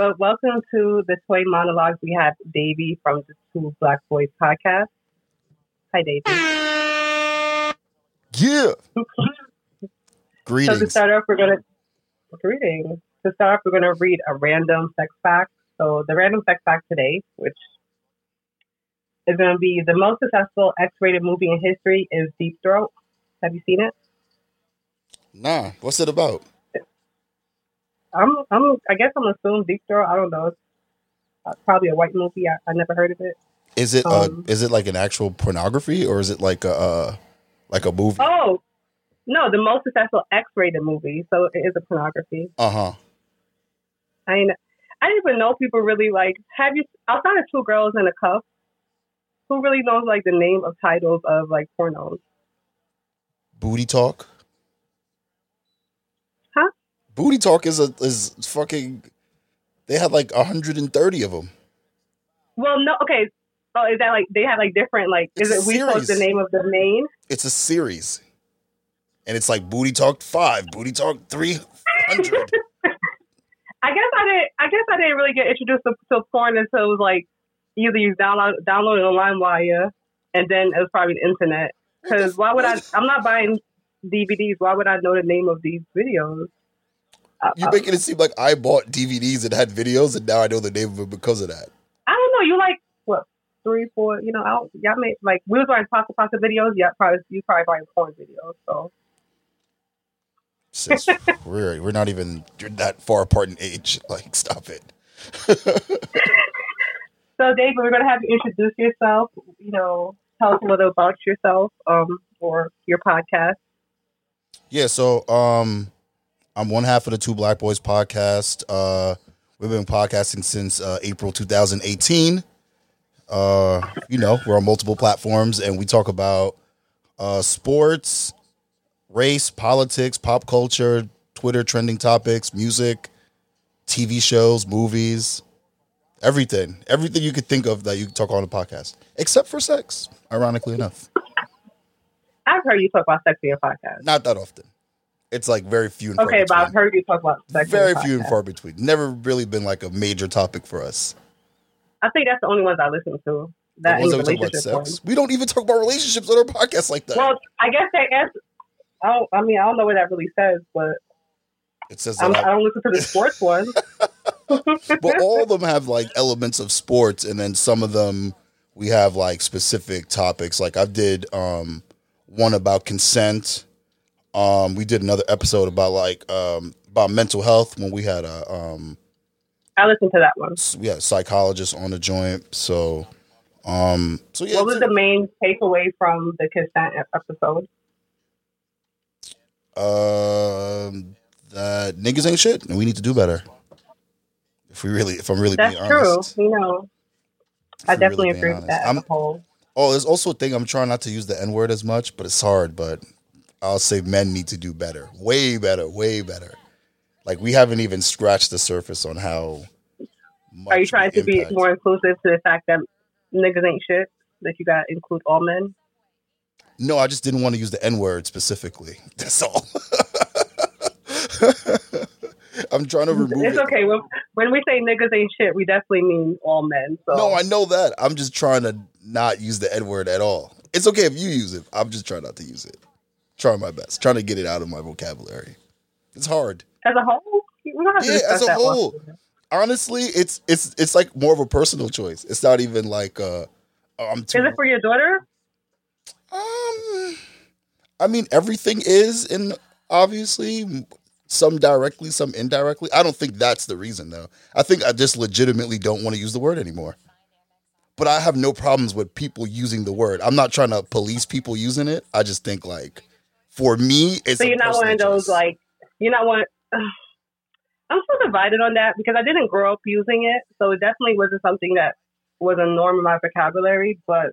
But welcome to the Toy Monologues. We have Davey from the Two Black Boys podcast. Hi, Davey. Yeah. greetings. So to start off, we're gonna greetings. To start off, we're gonna read a random sex fact. So the random sex fact today, which is gonna be the most successful X-rated movie in history, is Deep Throat. Have you seen it? Nah, what's it about? I'm, I'm, I guess I'm assuming Deep Throat. I don't know. It's uh, probably a white movie. I, I never heard of it. Is it uh Um, is it like an actual pornography or is it like a uh, like a movie? Oh, no, the most successful X-rated movie. So it is a pornography. Uh huh. I ain't, I didn't even know people really like. Have you outside of Two Girls in a Cup? Who really knows like the name of titles of like pornos? Booty talk. Booty talk is a is fucking. They had like 130 of them. Well, no, okay. Oh, is that like they have like different like? It's is it we supposed the name of the main? It's a series, and it's like booty talk five, booty talk 300. I guess I didn't. I guess I didn't really get introduced to, to porn until it was like either you download download it on LimeWire, and then it was probably the internet. Because why would I? I'm not buying DVDs. Why would I know the name of these videos? You're making it seem like I bought DVDs and had videos, and now I know the name of it because of that. I don't know. You like what three, four? You know, I don't, y'all made like we was watching pasta pasta videos. Yeah, probably you probably buying porn videos. So Sis, we're we're not even you're that far apart in age. Like, stop it. so David, we're gonna have you introduce yourself. You know, tell us a little about yourself, um, or your podcast. Yeah, so um I'm one half of the Two Black Boys podcast. Uh we've been podcasting since uh April 2018. Uh you know, we're on multiple platforms and we talk about uh sports, race, politics, pop culture, Twitter trending topics, music, TV shows, movies, everything. Everything you could think of that you could talk on a podcast. Except for sex, ironically enough. I've heard you talk about sex in your podcast. Not that often. It's like very few and far Okay, but between. I've heard you talk about sex. very few and far between. Never really been like a major topic for us. I think that's the only ones I listen to. The That that we talk about sex. ones. We don't even talk about relationships on our podcast like that. Well, I guess they ask. I don't. I mean, I don't know what that really says, but it says I'm, that, I don't listen to the sports one. but all of them have like elements of sports, and then some of them we have like specific topics. Like I did um, one about consent. Um, we did another episode about like um, about mental health when we had a um, I listened to that one. we had a psychologist on the joint. So um, so yeah, what was the main takeaway from the consent ep- episode? Um, that niggas ain't shit, and we need to do better. If we really, if I'm really That's being true. honest, You know, If I definitely really agree with that honest. as a whole. Oh, there's also a thing I'm trying not to use the N word as much, but it's hard. But I'll say men need to do better, way better, way better. Like we haven't even scratched the surface on how. Much Are you trying to be more inclusive to the fact that niggas ain't shit? That you got to include all men? No, I just didn't want to use the N word specifically. That's all. I'm trying to remove It's it. okay. When, when we say niggas ain't shit, we definitely mean all men. So No, I know that. I'm just trying to not use the N word at all. It's okay if you use it. I'm just trying not to use it. Trying my best. Trying to get it out of my vocabulary. It's hard. as a whole, we don't have to Yeah, as a that one. whole. Honestly, it's it's it's like more of a personal choice. It's not even like uh I'm too Is it for your daughter? um I mean everything is and obviously some directly, some indirectly. I don't think that's the reason though. I think I just legitimately don't want to use the word anymore. But I have no problems with people using the word. I'm not trying to police people using it. I just think like for me it's So you're not one of those choice. like you're not one. I'm so divided on that because I didn't grow up using it, so it definitely wasn't something that was a norm in my vocabulary. But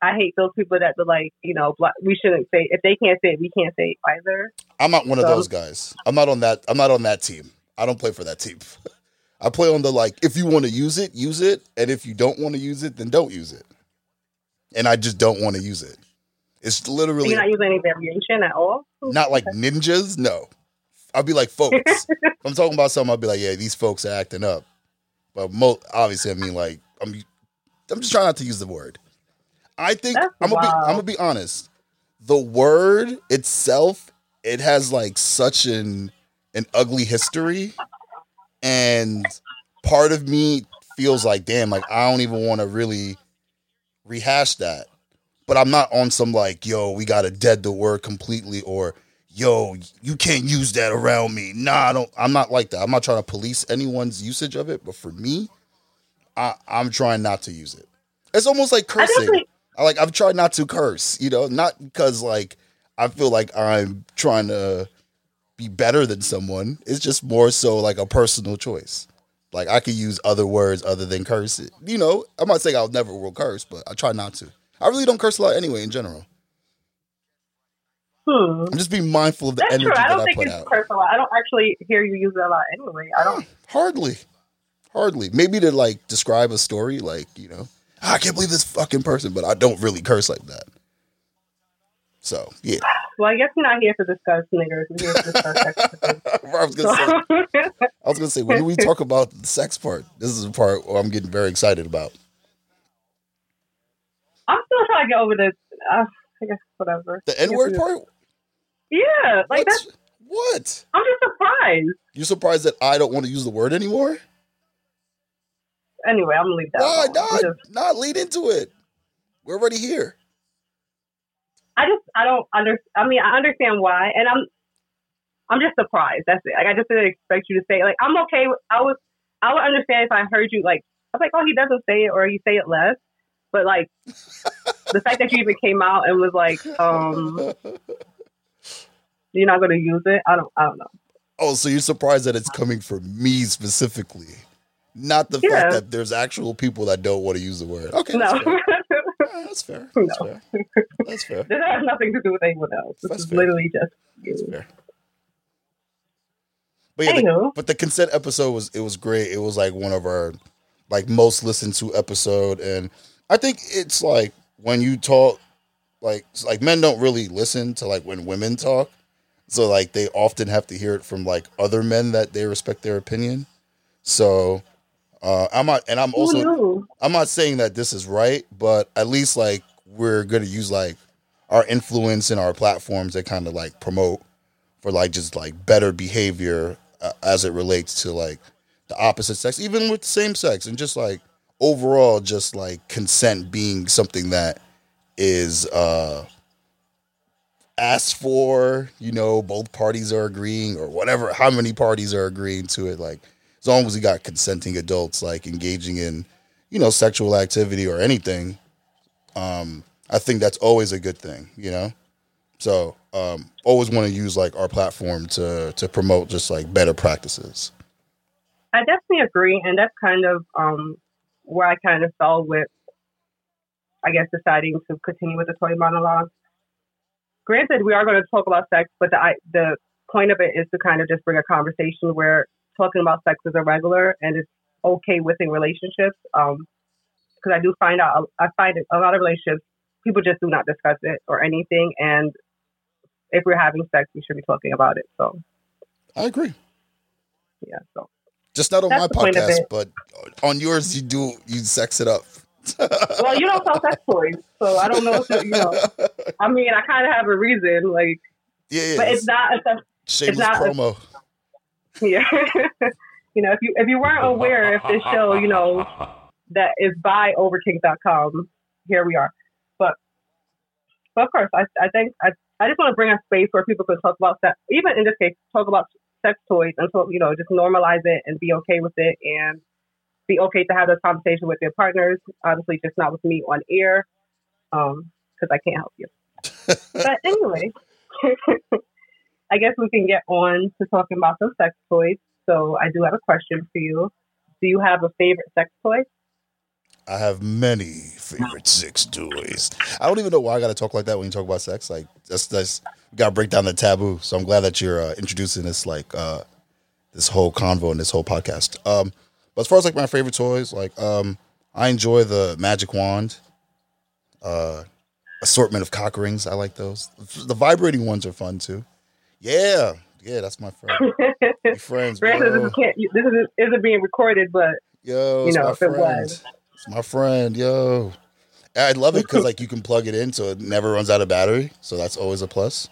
I hate those people that are like, you know, we shouldn't say if they can't say it, we can't say it either. I'm not one of those guys. I'm not on that. I'm not on that team. I don't play for that team. I play on the like. If you want to use it, use it, and if you don't want to use it, then don't use it. And I just don't want to use it. It's literally you're not using any variation at all. not like ninjas. No, I'll be like folks. if I'm talking about something, I'll be like, yeah, these folks are acting up. But mo- obviously, I mean, like, I'm, I'm just trying not to use the word. I think That's I'm gonna be. I'm gonna be honest. The word itself, it has like such an an ugly history, and part of me feels like, damn, like I don't even want to really rehash that. But I'm not on some like, yo, we gotta dead the word completely, or yo, you can't use that around me. Nah, I don't. I'm not like that. I'm not trying to police anyone's usage of it, but for me, I, I'm trying not to use it. It's almost like I cursing. definitely, I like I've tried not to curse, you know, not because like I feel like I'm trying to be better than someone. It's just more so like a personal choice. Like I could use other words other than curse. It. You know, I'm not saying I'll never will curse, but I try not to. I really don't curse a lot anyway in general. hmm. I'm just being mindful of the That's energy true. I that don't I think put it's out. curse a lot. I don't actually hear you use it a lot anyway. I don't. Hardly. Hardly. Maybe to like describe a story, like, you know, "Ah, I can't believe this fucking person, but I don't really curse like that. So, yeah. Well, I guess we're not here to discuss niggers. We're here to discuss sex. I was gonna say, I was gonna say, when we talk about the sex part, this is the part where I'm getting very excited about. I'm still get over this. Uh, I guess whatever. The N word part? Yeah, like what? that's. What? I'm just surprised. You surprised that I don't want to use the word anymore? Anyway, I'm gonna leave that. Why alone. I'm not? just- Not lead into it. We're already here. I just I don't under. I mean, I understand why, and I'm I'm just surprised. That's it. Like I just didn't expect you to say. Like I'm okay. With, I was I would understand if I heard you like I was like, oh, he doesn't say it or you say it less. But like the fact that you even came out and was like, um, you're not going to use it. I don't. I don't know. oh, so you're surprised that it's coming from me specifically, not the Yeah. fact that there's actual people that don't want to use the word. Okay, No, that's fair. Yeah, That's fair. That's fair. That's fair. this has nothing to do with anyone else. This That's is fair. literally just That's fair. But yeah, the, but the consent episode was it was great. It was like one of our like most listened to episode, and I think it's like when you talk, like like men don't really listen to like when women talk, so like they often have to hear it from like other men that they respect their opinion. So uh, I'm not, and I'm also knew? I'm not saying that this is right, but at least like we're gonna use like our influence and our platforms that kind of like promote for like just like better behavior uh, as it relates to like the opposite sex, even with same sex, and just like overall, just like consent being something that is uh asked for. You know, both parties are agreeing, or whatever, how many parties are agreeing to it. Like as long as you got consenting adults like engaging in you know sexual activity or anything um i think that's always a good thing you know so um always want to use like our platform to to promote just like better practices I definitely agree, and that's kind of um, where I kind of fell with, I guess, deciding to continue with the toy monologue. Granted, we are going to talk about sex, but the I, the point of it is to kind of just bring a conversation where talking about sex is irregular and it's okay within relationships. Um, because I do find out, I find a lot of relationships people just do not discuss it or anything, and if we're having sex, we should be talking about it. So i agree yeah, so. Just not on That's my the point of podcast but on yours you do you sex it up Well, you don't sell sex toys, so I don't know if you, you know. I mean, I kind of have a reason, like, yeah, yeah but it's not. It's a, shameless not a- promo yeah. you know, if you if you weren't aware if this show, you know, that is by Overkink.com, here we are. But but of course, I I think I I just want to bring a space where people can talk about sex, even in this case, talk about sex toys and so you know just normalize it and be okay with it and be okay to have those conversations with their partners. Obviously, just not with me on air, um, because I can't help you. but anyway, I guess we can get on to talking about some sex toys. So I do have a question for you. Do you have a favorite sex toy? I have many favorite sex toys. I don't even know why I got to talk like that when you talk about sex. Like that's that's got to break down the taboo. So I'm glad that you're uh, introducing this like uh, this whole convo and this whole podcast. Um, but as far as like my favorite toys, like um, I enjoy the magic wand, uh, assortment of cock rings. I like those. The vibrating ones are fun too. Yeah, Yeah, that's my friend. Friends, Granted, this, is, can't, this is, isn't being recorded, but Yo, you know, if it was. It's my friend, yo. I love it because like you can plug it in so it never runs out of battery. So that's always a plus.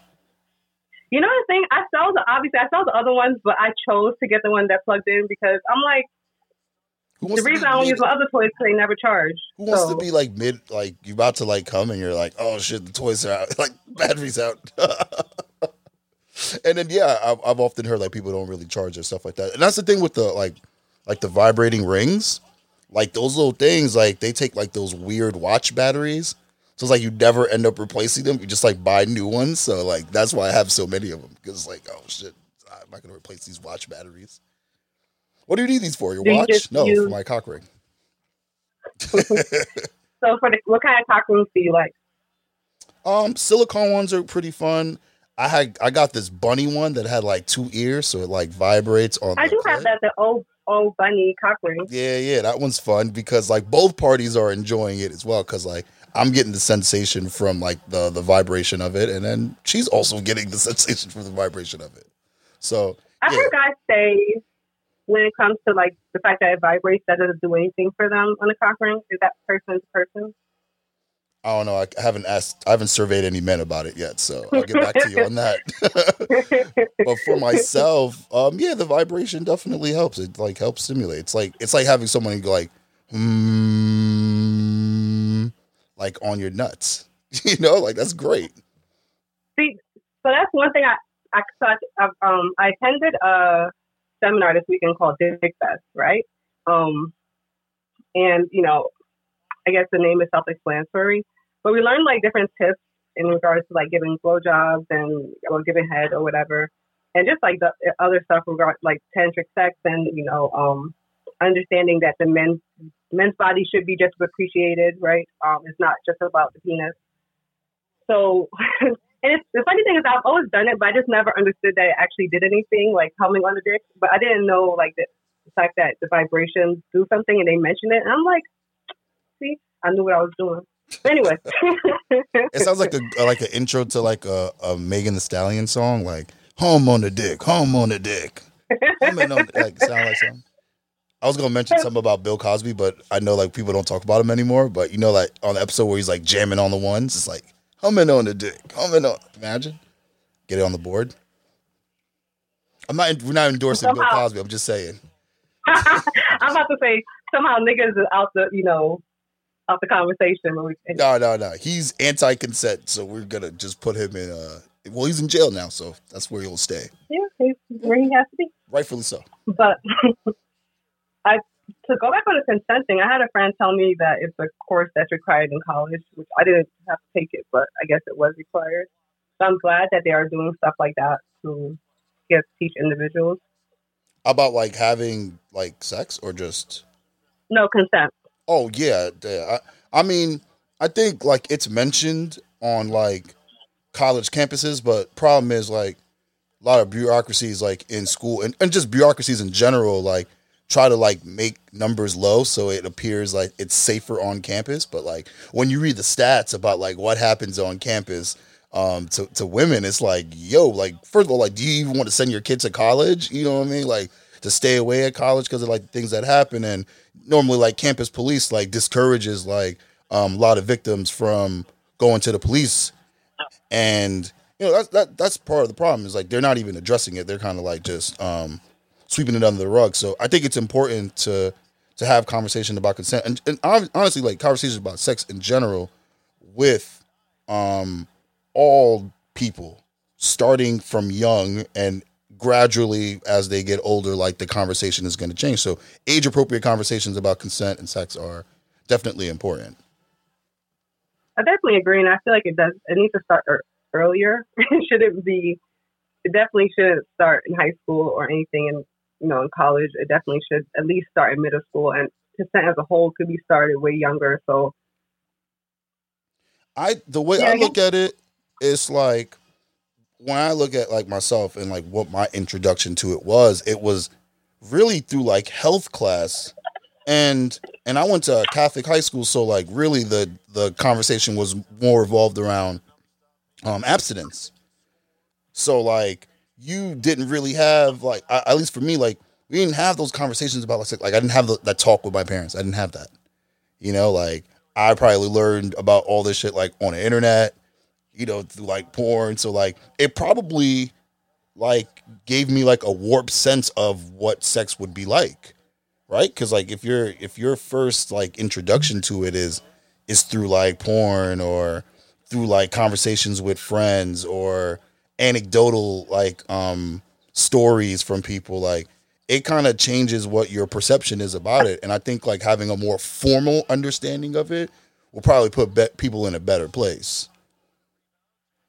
you know the thing. I saw the obviously I saw the other ones, but I chose to get the one that plugged in because I'm like the reason I don't use my other toys because they never charge. who wants so, to be like mid like you're about to like come and you're like, oh shit, the toys are out, like batteries out. and then yeah, I've, I've often heard like people don't really charge or stuff like that. And that's the thing with the like like the vibrating rings, like those little things, like they take like those weird watch batteries. So it's like you never end up replacing them. You just like buy new ones. So like that's why I have so many of them because it's like oh shit, I'm not gonna replace these watch batteries. What do you need these for? Your Do watch? just No, use- for my cock ring. So for the what kind of cock rings do you like? Um, silicone ones are pretty fun. I had I got this bunny one that had like two ears, so it like vibrates on. I do have that the old old bunny cock ring. Yeah, yeah, that one's fun because like both parties are enjoying it as well. Because like I'm getting the sensation from like the the vibration of it, and then she's also getting the sensation from the vibration of it. So I've Yeah. heard guys say when it comes to like the fact that it vibrates, that doesn't do anything for them on a cock ring. Is that person's person? I don't know. I haven't asked. I haven't surveyed any men about it yet, so I'll get back to you on that. but for myself, um, yeah, the vibration definitely helps. It like helps stimulate. It's like it's like having someone go like, hmm, like on your nuts. you know, like that's great. See, so that's one thing I I I, um I attended a seminar this weekend called Dick Fest, right? Um, and you know, I guess the name is self-explanatory, but we learned like different tips in regards to like giving blowjobs and or giving head or whatever, and just like the other stuff regard like tantric sex and you know um understanding that the men's men's body should be just appreciated, right? Um, it's not just about the penis. So And it's, the funny thing is, I've always done it, but I just never understood that it actually did anything, like humming on the dick. But I didn't know, like, the, the fact that the vibrations do something, and they mentioned it. And I'm like, see, I knew what I was doing. Anyway. It sounds like a like an intro to like a, a Megan Thee Stallion song, like "Home on the Dick, Home on the Dick." On like sound like something. I was gonna mention something about Bill Cosby, but I know like people don't talk about him anymore. But you know, like on the episode where he's like jamming on the ones, it's like humming on the dick, humming on. Imagine, get it on the board. I'm not. We're not endorsing Bill Cosby. I'm just saying. I'm about to say somehow niggas is out the, you know, out the conversation. when we- No, no, no. He's anti-consent, so we're gonna just put him in. uh Well, he's in jail now, so that's where he'll stay. Yeah, he's where he has to be. Rightfully so. But I to go back on the consent thing, I had a friend tell me that it's a course that's required in college, which I didn't have to take it, but I guess it was required. So I'm glad that they are doing stuff like that to get teach individuals. About like having like sex or just? No consent. Oh yeah, yeah. I, I mean, I think like it's mentioned on like college campuses, but problem is like a lot of bureaucracies like in school and, and just bureaucracies in general like try to like make numbers low so it appears like it's safer on campus. But like when you read the stats about like what happens on campus um to, to women, it's like, yo, like first of all, like do you even want to send your kid to college? You know what I mean? Like to stay away at college because of like things that happen. And normally like campus police like discourages like um, a lot of victims from going to the police. And you know that's that that's part of the problem is like they're not even addressing it. They're kind of like just um, sweeping it under the rug. So i think it's important to to have conversation about consent and, and honestly like conversations about sex in general with um all people starting from young and gradually as they get older like the conversation is going to change so age appropriate conversations about consent and sex are definitely important I definitely agree, and I feel like it does. It needs to start earlier. it shouldn't be. It definitely should start in high school or anything and you know in college. It definitely should at least start in middle school, and consent as a whole could be started way younger. So I the way Yeah, I I look at it, it's like when I look at like myself and like what my introduction to it was, it was really through like health class and and I went to a Catholic high school, so like really the the conversation was more revolved around um abstinence. So like you didn't really have like I, at least for me like we didn't have those conversations about like like I didn't have the, that talk with my parents. I didn't have that. You know, like I probably learned about all this shit like on the internet, you know, through like porn. So like it probably like gave me like a warped sense of what sex would be like. Right? Because like if you're if your first like introduction to it is is through like porn or through like conversations with friends or anecdotal like um stories from people like it kind of changes what your perception is about it and i think like having a more formal understanding of it will probably put be- people in a better place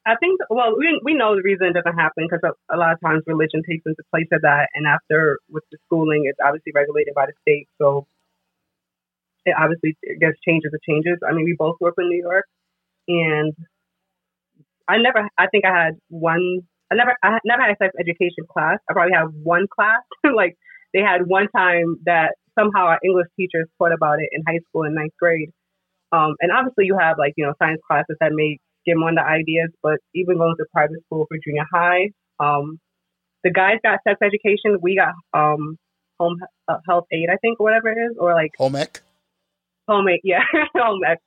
I think, well, we, we know the reason it doesn't happen because a, a lot of times religion takes into place of that. And after with the schooling, it's obviously regulated by the state. So it obviously gets changes, it changes. I mean, we both grew up in New York. And I never, I think I had one, I never, I never had a sex education class. I probably had one class. like they had one time that somehow our English teachers taught about it in high school in ninth grade. Um, and obviously you have like, you know, science classes that may give them one of the ideas, but even going to private school for junior high, um, the guys got sex education. We got, um, home uh, health aid, I think, or whatever it is, or like home ec. Home ec, yeah, home ec.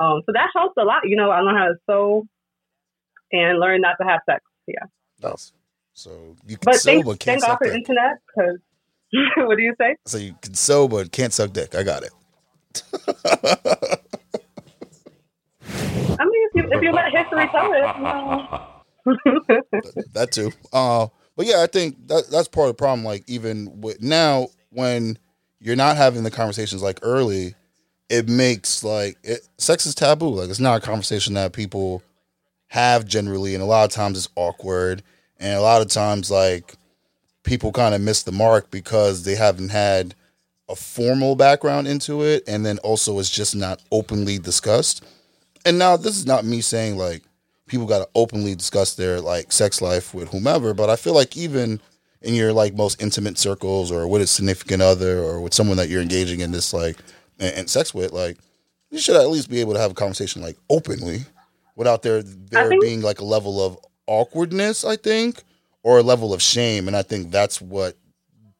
Um, so that helps a lot. You know, I learned how to sew and learn not to have sex. Yeah. That's so you can But sew thank, but can't thank God suck for dick. internet because what do you say? So you can sew but can't suck dick. I got it. If you let history tell it, you know. that too. Uh, but yeah, I think that that's part of the problem. Like even with now, when you're not having the conversations like early, it makes like it, sex is taboo. Like it's not a conversation that people have generally, and a lot of times it's awkward, and a lot of times like people kind of miss the mark because they haven't had a formal background into it, and then also it's just not openly discussed. And now this is not me saying like people got to openly discuss their like sex life with whomever, but I feel like even in your like most intimate circles or with a significant other or with someone that you're engaging in this like and, and sex with, like you should at least be able to have a conversation like openly without there there think- being like a level of awkwardness, I think, or a level of shame. And I think that's what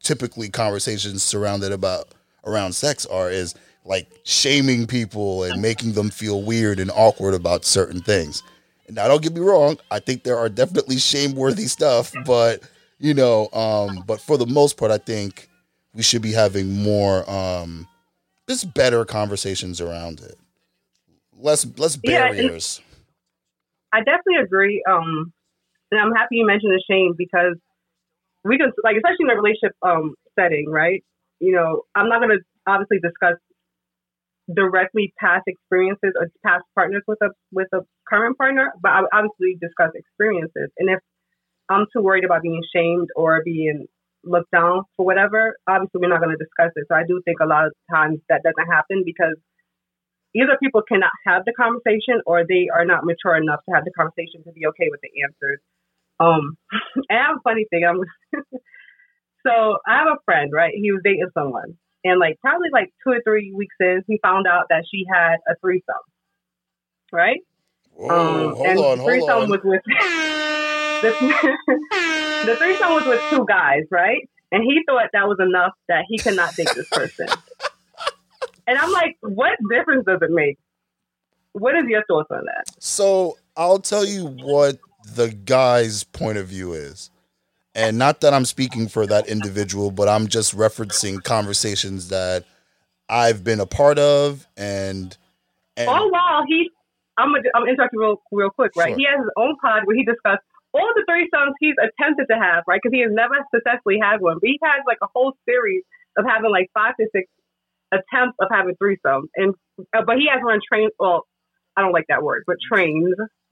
typically conversations surrounded about around sex are is like shaming people and making them feel weird and awkward about certain things. And now don't get me wrong, I think there are definitely shame worthy stuff, but you know, um, but for the most part, I think we should be having more um just better conversations around it. Less less Yeah, barriers. I definitely agree. Um, and I'm happy you mentioned the shame because we can, like, especially in a relationship um, setting, right? You know, I'm not going to obviously discuss directly past experiences or past partners with a with a current partner, but I would obviously discuss experiences. And if I'm too worried about being shamed or being looked down for whatever, obviously we're not going to discuss it. So I do think a lot of times that doesn't happen because either people cannot have the conversation or they are not mature enough to have the conversation to be okay with the answers. Um, and I have a funny thing. I'm so I have a friend, right? He was dating someone, and like probably like two or three weeks in, he found out that she had a threesome, right? Whoa, Um, hold and on, the hold threesome on. was with the, the threesome was with two guys, right? And he thought that was enough that he could not date this person. and I'm like, what difference does it make? What is your thoughts on that? So I'll tell you what the guy's point of view is. And not that I'm speaking for that individual, but I'm just referencing conversations that I've been a part of and and All while he, I'm gonna, I'm interrupting real, real quick, right? Sure. He has his own pod where he discussed all the threesomes he's attempted to have, right? Because he has never successfully had one, but he has like a whole series of having like five to six attempts of having threesomes, and uh, but he has run trains. Well, I don't like that word, but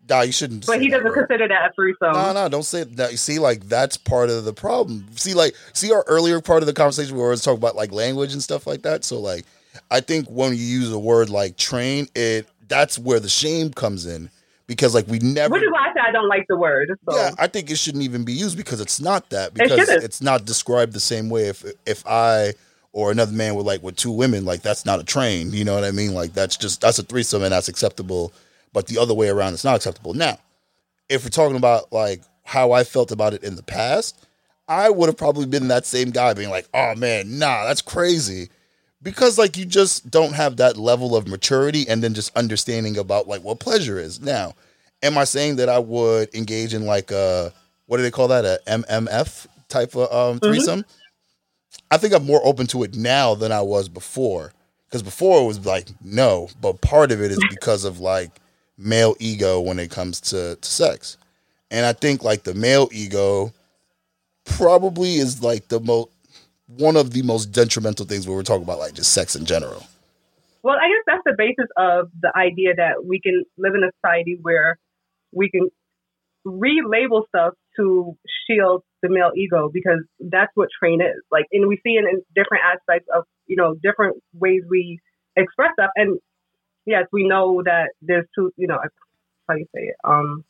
trains. nah, you shouldn't But he doesn't consider that a threesome. No, no, don't say that. You see, like that's part of the problem. See, like, see our earlier part of the conversation where we was talking about like language and stuff like that. So, like, I think when you use a word like train, it that's where the shame comes in because like we never. Which is why I said I don't like the word. So. Yeah, I think it shouldn't even be used because it's not that because shouldn't. it's not described the same way. If if I or another man with like with two women, like that's not a train. You know what I mean? Like that's just that's a threesome and that's acceptable. But the other way around, it's not acceptable. Now, if we're talking about like how I felt about it in the past, I would have probably been that same guy being like, "Oh man, nah, that's crazy." Because like you just don't have that level of maturity and then just understanding about like what pleasure is. Now, am I saying that I would engage in like a what do they call that? A MMF type of um threesome? I think I'm more open to it now than I was before. Because before it was like no, but part of it is because of like male ego when it comes to, to sex. And I think like the male ego probably is like the most one of the most detrimental things when we're talking about like just sex in general. Well, I guess that's the basis of the idea that we can live in a society where we can relabel stuff to shield the male ego because that's what train is. Like, and we see it in different aspects of, you know, different ways we express stuff. And yes, we know that there's two, you know, how do you say it? Um,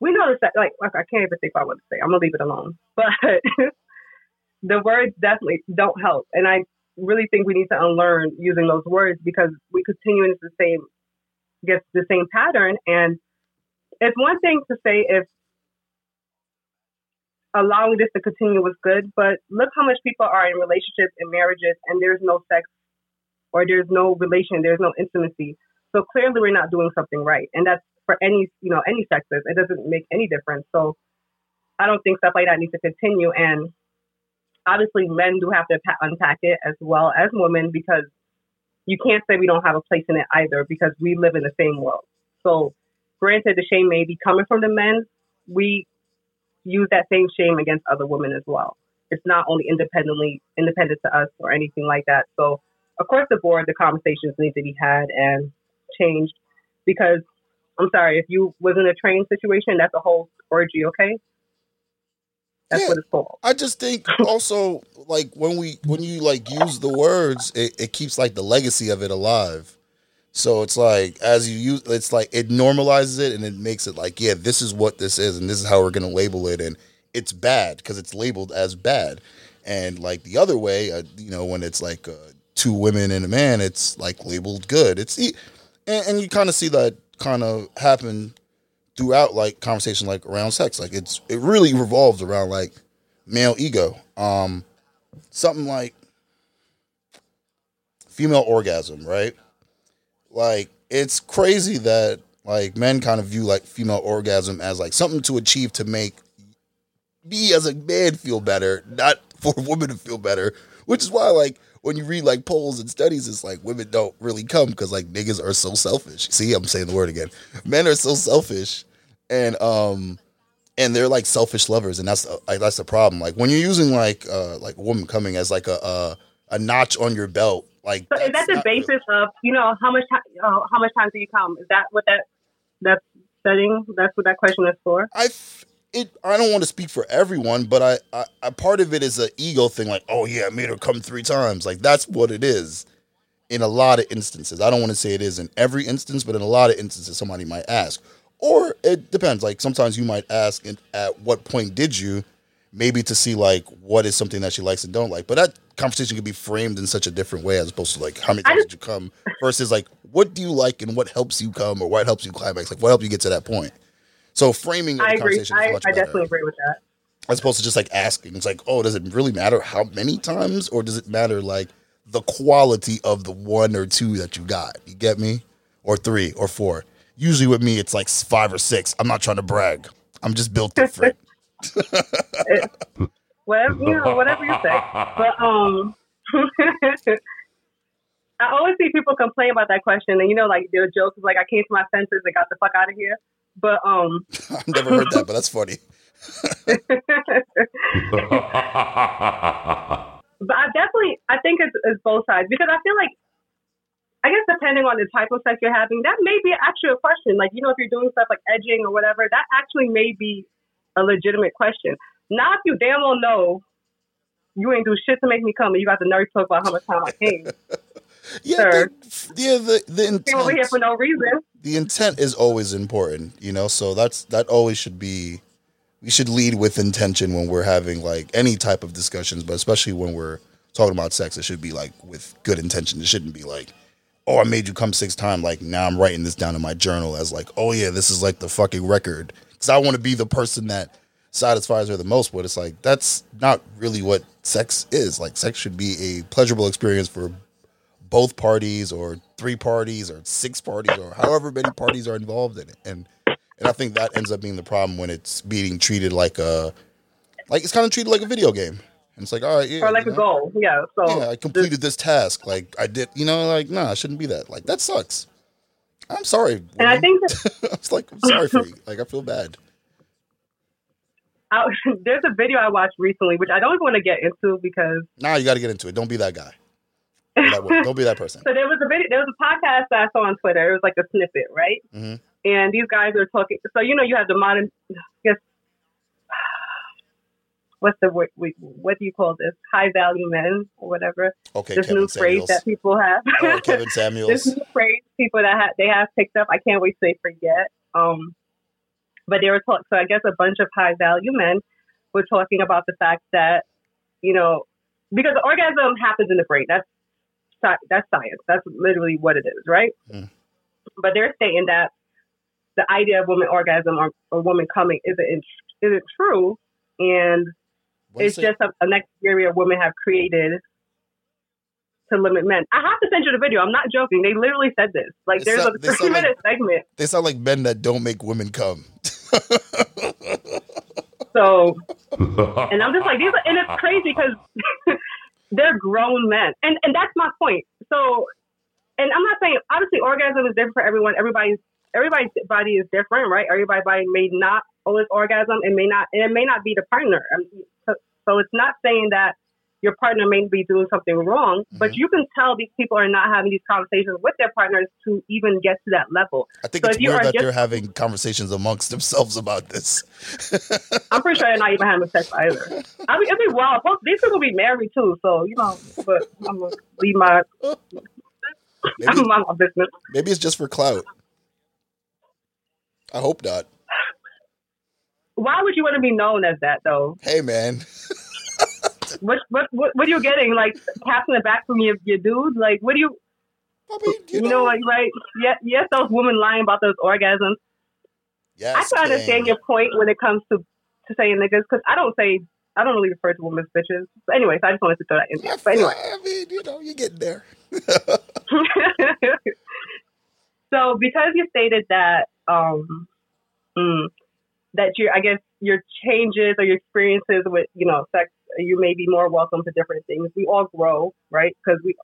we know that, like, like, I can't even think what to say. I'm gonna leave it alone. But the words definitely don't help, and I really think we need to unlearn using those words because we continue into the same, get the same pattern. And it's one thing to say if allowing this to continue was good, but look how much people are in relationships and marriages, and there's no sex or there's no relation, there's no intimacy. So clearly, we're not doing something right, and that's for any you know any sexes. It doesn't make any difference. So I don't think stuff like that needs to continue. And obviously, men do have to unpack it as well as women because you can't say we don't have a place in it either because we live in the same world. So granted, the shame may be coming from the men. We use that same shame against other women as well. It's not only independently independent to us or anything like that. So across the board, the conversations need to be had and changed because I'm sorry, if you was in a train situation, that's a whole orgy, okay? That's Yeah. what it's called. I just think also like when we when you like use the words, it, it keeps like the legacy of it alive. So it's like as you use, it's like it normalizes it and it makes it like, yeah, this is what this is, and this is how we're gonna label it, and it's bad because it's labeled as bad. And like the other way, uh, you know, when it's like uh, two women and a man, it's like labeled good. It's and, and you kind of see that kind of happen throughout like conversation like around sex. Like it's it really revolves around like male ego. Um, something like female orgasm, right? Like it's crazy that like men kind of view like female orgasm as like something to achieve to make me as a man feel better, not for a woman to feel better. Which is why like when you read like polls and studies, it's like women don't really come because like niggas are so selfish. See, I'm saying the word again. Men are so selfish, and um, and they're like selfish lovers, and that's like that's the problem. Like when you're using like uh like a woman coming as like a a, a notch on your belt, like So is that the basis of you know how much time uh, how much time do you come? Is that what that that's setting? That's what that question is for. I f- it I don't want to speak for everyone, but I, I, I part of it is an ego thing. Like, oh yeah, I made her come three times. Like that's what it is. In a lot of instances, I don't want to say it is in every instance, but in a lot of instances, somebody might ask, or it depends. Like sometimes you might ask, at what point did you? Maybe to see like what is something that she likes and don't like. But that conversation could be framed in such a different way as opposed to like how many times did you come versus like what do you like and what helps you come or what helps you climax. Like what helps you get to that point. So framing I agree. I, I definitely agree with that. as opposed to just like asking. It's like, oh, does it really matter how many times, or does it matter like the quality of the one or two that you got? You get me? Or three or four. Usually with me, it's like five or six. I'm not trying to brag. I'm just built different. Whatever you know, whatever you say. But um, I always see people complain about that question, and you know, like their jokes is like, "I came to my senses and got the fuck out of here." But um, I've never heard that, but that's funny. But I definitely, I think it's, it's both sides because I feel like, I guess depending on the type of sex you're having, that may be actually a question. Like, you know, if you're doing stuff like edging or whatever, that actually may be a legitimate question. Now, if you damn well know you ain't do shit to make me come and you got the nerve to talk about how much time I came, Yeah, the, yeah. The the came over here intent, for no reason. the intent is always important, you know. So that's that always should be. We should lead with intention when we're having like any type of discussions, but especially when we're talking about sex, it should be like with good intention. It shouldn't be like oh, I made you come six times. Like now I'm writing this down in my journal as like, oh yeah, this is like the fucking record. Because I want to be the person that satisfies her the most. But it's like that's not really what sex is. Like sex should be a pleasurable experience for both parties or three parties or six parties or however many parties are involved in it. And and I think that ends up being the problem when it's being treated like a like it's kind of treated like a video game. And it's like, all right, yeah. Or like you a know? goal. Yeah. So yeah, I completed this task. Like I did, you know, like nah, I shouldn't be that. Like that sucks. I'm sorry. and I think that I was like, I'm sorry for you. Like I feel bad. I, there's a video I watched recently, which I don't even want to get into because Now you got to get into it. Don't be that guy. Or that woman. Don't be that person. So there was a video, there was a podcast that I saw on Twitter. It was like a snippet, right? Mhm. And these guys are talking. So you know, you have the modern, I guess, what's the word? What do you call this? High value men or whatever. Okay, this Kevin new phrase that people have. Kevin Samuels. this Samuels. new phrase people that ha- they have picked up. I can't wait till they forget. Um, but they were talking. So I guess a bunch of high value men were talking about the fact that you know because the orgasm happens in the brain. That's that's science. That's literally what it is, right? Mm. But they're saying that the idea of woman orgasm or, or woman coming isn't isn't true, and What it's is it? just a, an exterior women have created to limit men. I have to send you the video. I'm not joking. They literally said this. Like, They there's sound- a three like- minute segment. They sound like men that don't make women come. So, and I'm just like, these are, and it's crazy because they're grown men, and and that's my point. So, and I'm not saying obviously orgasm is different for everyone. Everybody's everybody's body is different, right? Everybody's body may not always orgasm, and may not, and it may not be the partner. I mean, so, so it's not saying that your partner may be doing something wrong, but Mhm. you can tell these people are not having these conversations with their partners to even get to that level. I think So it's if you weird are that just- they're having conversations amongst themselves about this. I'm pretty sure they're not even having sex either. I mean, it'd be wild. These people be married too, so you know. But I'm gonna leave my maybe, I'm my business. maybe it's just for clout. I hope not. Why would you want to be known as that though? Hey, man. What what what, what are you getting? Like passing it back from your your dude? Like what do you I mean, you, you, know, like right? Yeah, yes, those women lying about those orgasms. yes, I can understand your point when it comes to to saying niggas because I don't say I don't really refer to women as bitches. But anyways, I just wanted to throw that in there. I, But anyway. I mean, you know, you're getting there. so because you stated that um mm, that your I guess your changes or your experiences with you know sex you may be more welcome to different things. We all grow, right? Because we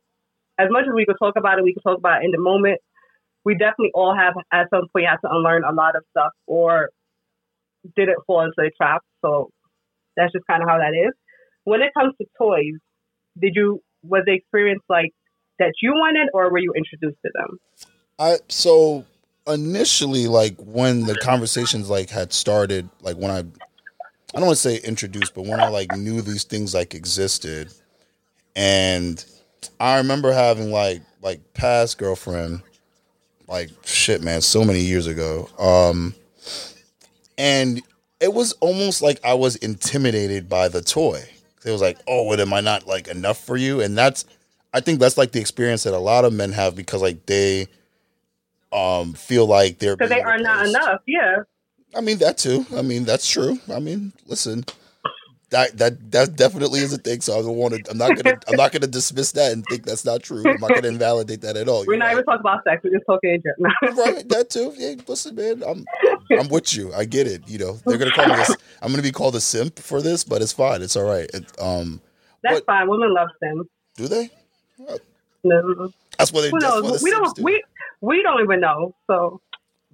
as much as we could talk about it, we could talk about it in the moment. We definitely all have at some point had to unlearn a lot of stuff or didn't fall into the trap. So that's just kind of how that is. When it comes to toys, did you was the experience like that you wanted or were you introduced to them? I so initially like when the conversations like had started like when I I don't want to say introduced but when I like knew these things like existed and I remember having like like past girlfriend like shit man so many years ago um and it was almost like I was intimidated by the toy. It was like oh what am I not like enough for you? And that's I think that's like the experience that a lot of men have because like they um feel like they're because they are not enough. Yeah, I mean that too. I mean that's true. I mean, listen, that that that definitely is a thing. So I don't want to. I'm not gonna. I'm not gonna dismiss that and think that's not true. I'm not gonna invalidate that at all. we're You're not right. even talking about sex. We're just talking in general. right. That too. Yeah, listen, man. I'm I'm with you. I get it. You know, they're gonna call me this. I'm gonna be called a simp for this, but it's fine. It's all right. It, um, That's But- fine. Women love them. do they? No. That's what they. Who That's what knows? We simps don't. do. We we don't even know. So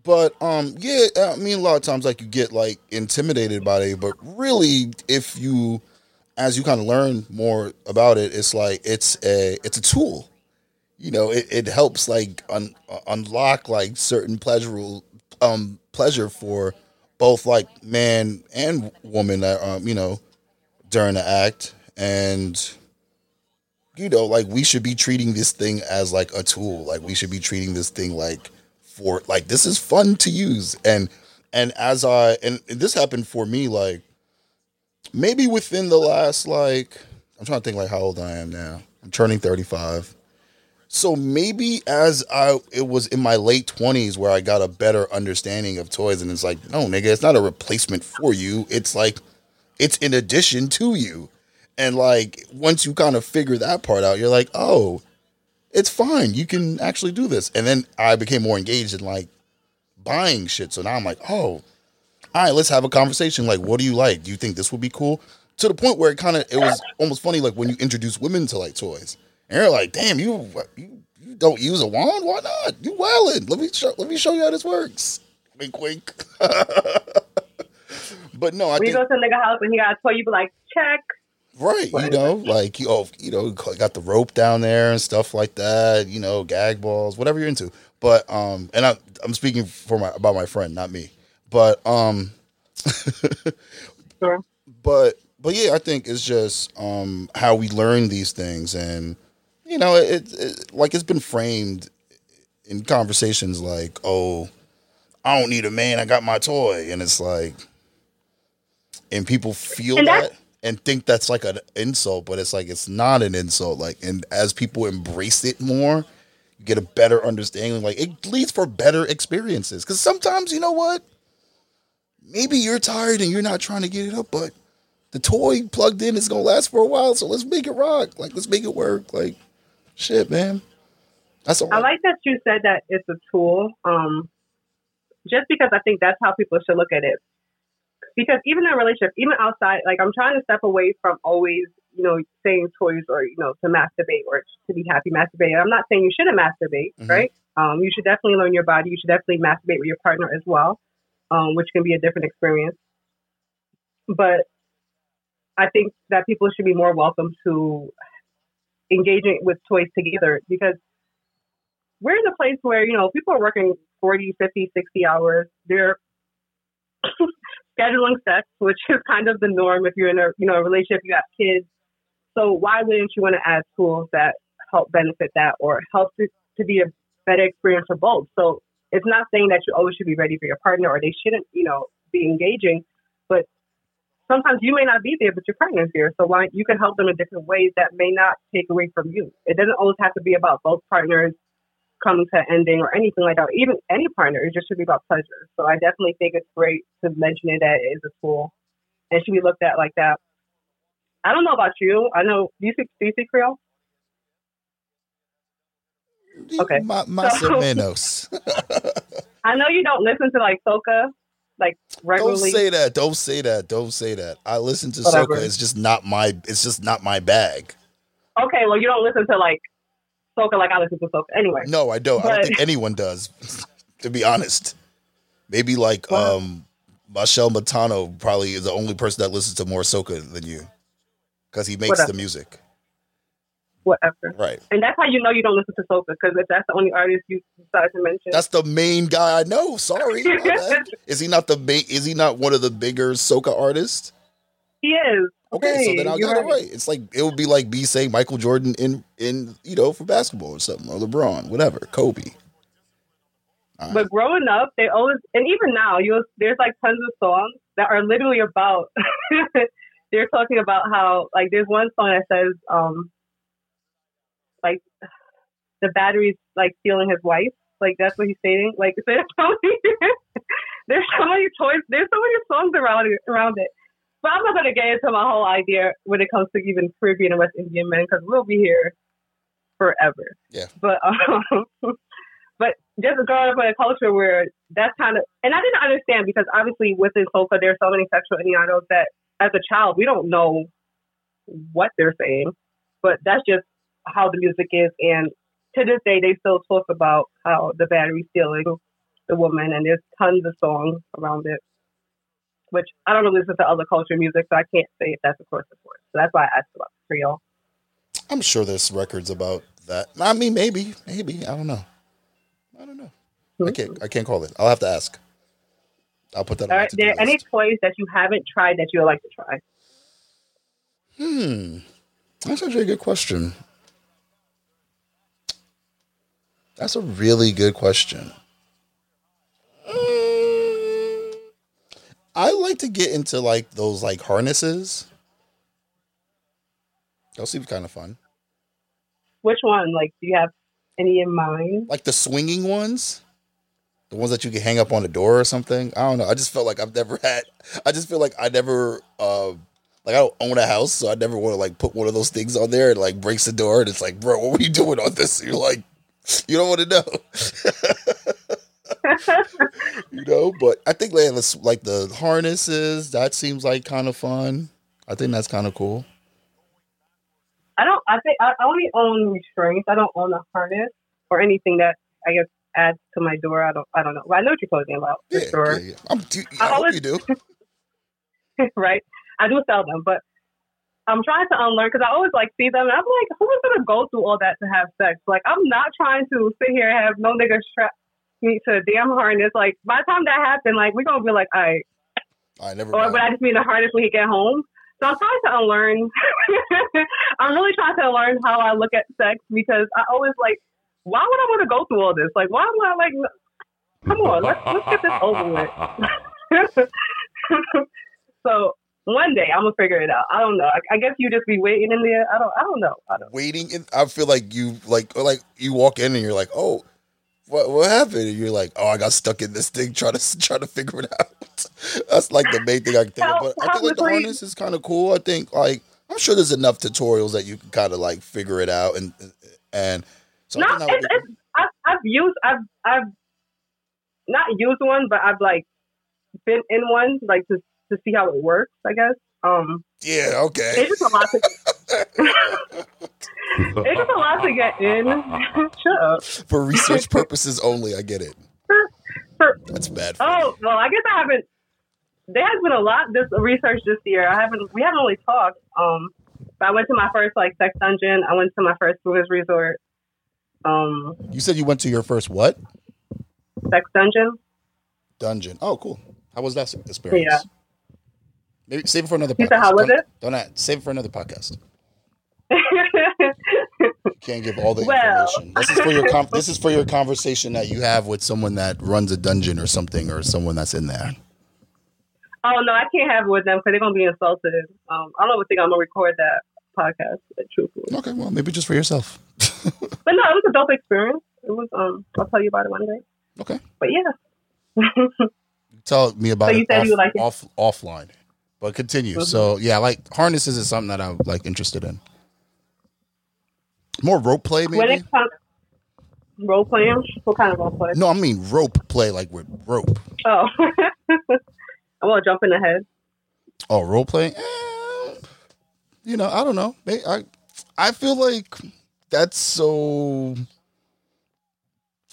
But um, yeah, I mean, a lot of times like you get like intimidated by it, but really, if you, as you kind of learn more about it, it's like it's a it's a tool. You know, it, it helps like un, unlock like certain pleasurable um pleasure for both like man and woman that um you know during the act and you know like we should be treating this thing as like a tool like we should be treating this thing like for like this is fun to use and and as i and this happened for me like maybe within the last like i'm trying to think like how old i am now i'm turning 35 So maybe as I it was in my late twenties where I got a better understanding of toys, and it's like, no, nigga, it's not a replacement for you. It's like it's in addition to you. And like once you kind of figure that part out, you're like, oh, it's fine. You can actually do this. And then I became more engaged in like buying shit. So now I'm like, oh, all right, let's have a conversation. Like, what do you like? Do you think this would be cool? To the point where it kind of it was almost funny, like when you introduce women to like toys, and they're like, damn, you you, you don't use a wand? Why not? You wildin'. Let me show, let me show you how this works. Wink, wink. but no, I When think go to a nigga house and he got a toy, you be like, check. Right, you know, like you oh, you know, got the rope down there and stuff like that. You know, gag balls, whatever you're into. But um, and I, I'm speaking for my about my friend, not me. But um, Sure. but but yeah, I think it's just um how we learn these things, and you know, it, it like it's been framed in conversations like, oh, I don't need a man, I got my toy, and it's like, and people feel And that and think that's like an insult, but it's like it's not an insult. Like, and as people embrace it more, you get a better understanding. Like, it leads for better experiences. Because sometimes, you know what? Maybe you're tired and you're not trying to get it up, but the toy plugged in is gonna last for a while. So let's make it rock. Like, let's make it work. Like, shit, man. That's all. I like that you said that it's a tool. Um, just because I think that's how people should look at it. Because even in a relationship, even outside, like I'm trying to step away from always, you know, saying toys or you know to masturbate or to be happy masturbating. I'm not saying you shouldn't masturbate, Mhm. right? Um, you should definitely learn your body. You should definitely masturbate with your partner as well, um, which can be a different experience. But I think that people should be more welcome to engaging with toys together because we're in a place where, you know, people are working 40, 50, 60 hours. They're scheduling sex, which is kind of the norm if you're in a, you know, a relationship, you have kids. So why wouldn't you want to add tools that help benefit that or help it to be a better experience for both? So it's not saying that you always should be ready for your partner or they shouldn't, you know, be engaging, but sometimes you may not be there, but your partner's there. So why you can help them in different ways that may not take away from you. It doesn't always have to be about both partners coming to an ending or anything like that. Even any partner, it just should be about pleasure. So I definitely think it's great to mention it that it is a tool and should be looked at like that. I don't know about you. I know do you speak do you speak Creole? okay. Ma- más So-. I know you don't listen to like soca like regularly. Don't say that. Don't say that. Don't say that. I listen to Whatever. soca. It's just not my. It's just not my bag. okay, well you don't listen to like soca like I listen to soca. Anyway. No, I don't. I don't think anyone does. to be honest, maybe like um, Machel Montano probably is the only person that listens to more soca than you, because he makes Whatever. the music. Whatever. Right. And that's how you know you don't listen to soca because if that's the only artist you decide to mention. That's the main guy I know. Sorry. is he not the main? Is he not one of the bigger soca artists? He is. Okay, so then I you're got it right. It's like it would be like me saying Michael Jordan in in you know for basketball or something or LeBron, whatever, Kobe. Right. But growing up, they always, and even now, you there's like tons of songs that are literally about. they're talking about how like there's one song that says um like the battery's like stealing his wife. Like that's what he's stating. Like there's so many, there's so many toys. There's so many songs around it, around it. But I'm not gonna get into my whole idea when it comes to even Caribbean and West Indian men because we'll be here forever. Yeah. But um, but just growing up in a culture where that's kind of, and I didn't understand because obviously within soca there's so many sexual innuendos that as a child we don't know what they're saying, but that's just how the music is. And to this day, they still talk about how the battery's stealing the woman, and there's tons of songs around it. Which I don't know listen to other culture music, so I can't say if that's a course of course. So that's why I asked about Creole. I'm sure there's records about that. I mean, maybe, maybe. I don't know. I don't know. I can't. I can't call it. I'll have to ask. I'll put that. All on my there any list. toys that you haven't tried that you would like to try? Hmm. That's actually a good question. That's a really good question. I like to get into like those like harnesses. Those seem kind of fun. Which one? Like, do you have any in mind. Like the swinging ones, the ones that you can hang up on a door or something. I don't know. I just felt like I've never had. I just feel like I never. Uh, like I don't own a house, so I never want to like put one of those things on there and like breaks the door and it's like, bro, what were you doing on this? you're like, you don't want to know. you know, but I think like, the- like the harnesses, that seems like kind of fun. I think that's kind of cool. I don't. I think I only own restraints. I don't own a harness or anything that I guess adds to my door. I don't. I don't know. But I know what you're talking about for Yeah, sure. yeah, yeah. I'm, dude, I I hope always- you do. right? I do sell them, but I'm trying to unlearn because I always like see them and I'm like, who is gonna go through all that to have sex? Like, I'm not trying to sit here and have no nigga strap me to a damn harness. Like, by the time that happened, like, we're gonna be like, all right, I never. or mind. would I just mean the a harness when he get home? So I'm trying to unlearn. I'm really trying to learn how I look at sex because I always like, why would I want to go through all this? Like, why am I like, come on, let's let's get this over with. so one day I'm gonna figure it out. I don't know. I, I guess you just be waiting in there. I don't. I don't know. I don't. waiting in I feel like you like like you walk in and you're like, "Oh, what what happened?" And you're like, "Oh, I got stuck in this thing trying to trying to figure it out." That's like the main thing I can think of. But I think like the harness is kind of cool. I think like I'm sure there's enough tutorials that you can kind of like figure it out and and No, would it's, it's I've, I've used I've I've not used one, but I've like been in one like to to see how it works. I guess. Um, yeah, okay. it's just a lot to it's just a lot to get in. Shut up. For research purposes only, I get it. For- That's bad. For Oh well, I guess I haven't. There has been a lot this research this year. I haven't. We haven't really talked. Um, but I went to my first like sex dungeon. I went to my first cruise resort. Um, you said you went to your first what sex dungeon. dungeon? Oh, cool. How was that experience? Yeah. Maybe save it for another podcast. Said, how was don't, it? Don't add, save it for another podcast. You can't give all the Well. information. This is for your com- this is for your conversation that you have with someone that runs a dungeon or something or someone that's in there. Oh no, I can't have it with them because they're gonna be insulted. Um, I don't even think I'm gonna record that podcast. Truthfully, Okay, well maybe just for yourself. but no, it was a dope experience. It was. Um, I'll tell you about it one day. okay. But yeah, Tell me about So you it, said off, like it? off offline. But continue. Mhm. So yeah, like harnesses is something that I'm like interested in. More rope play, maybe. when it comes role playing, what kind of role play? No, I mean rope play, like with rope. Oh, I want to jump in the head. Oh, role playing? Eh, you know, I don't know. I I feel like that's so.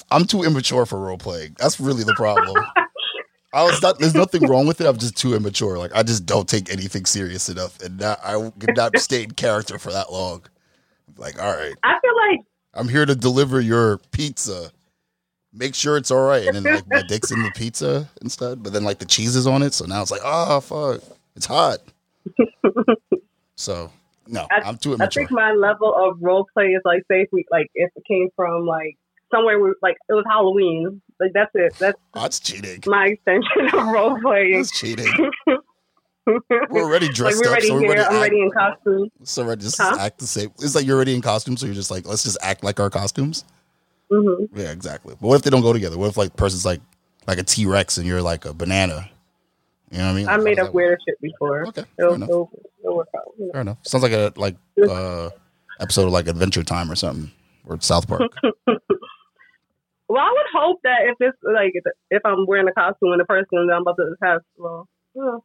I'm too immature for role playing. That's really the problem. I was not. There's nothing wrong with it. I'm just too immature. Like I just don't take anything serious enough, and not, I could not stay in character for that long. Like, all right, I feel like I'm here to deliver your pizza. Make sure it's all right, and then like my dick's in the pizza instead, but then like the cheese is on it, so now it's like, oh fuck, it's hot. So no, I- I'm too I immature. think my level of role play is like say if we like if it came from like somewhere where like it was Halloween. Like that's it. That's that's cheating. my extension of role playing. That's cheating. We're already like dressed we're up, already so we're here. ready. I'm act, already in costume. so we're just Huh? act the same. It's like you're already in costume, so you're just like, let's just act like our costumes. hmm Yeah, exactly. But what if they don't go together? What if like person's like like a T Rex and you're like a banana? You know what I mean? I Like, made up does that work? weirder shit before. Okay, fair It'll, enough. it'll, it'll work out. you know. Fair enough. Sounds like a like uh episode of like Adventure Time or something or South Park. Well, I would hope that if it's like if, I'm wearing a costume and the person that I'm about to have, well, yeah,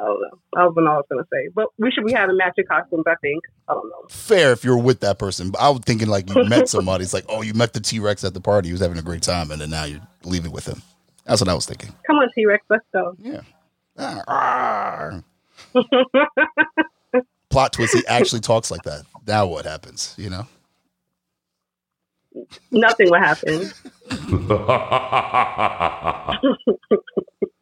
I don't know. I don't know what I was gonna say, but we should be having matching costumes. I think. I don't know. Fair if you're with that person, but I was thinking like you met somebody. It's like, oh, you met the T Rex at the party. He was having a great time, and then now you're leaving with him. That's what I was thinking. Come on, T Rex, let's go. Yeah. Ah, ah. Plot twist. He actually talks like that. Now what happens? You know. Nothing will happen.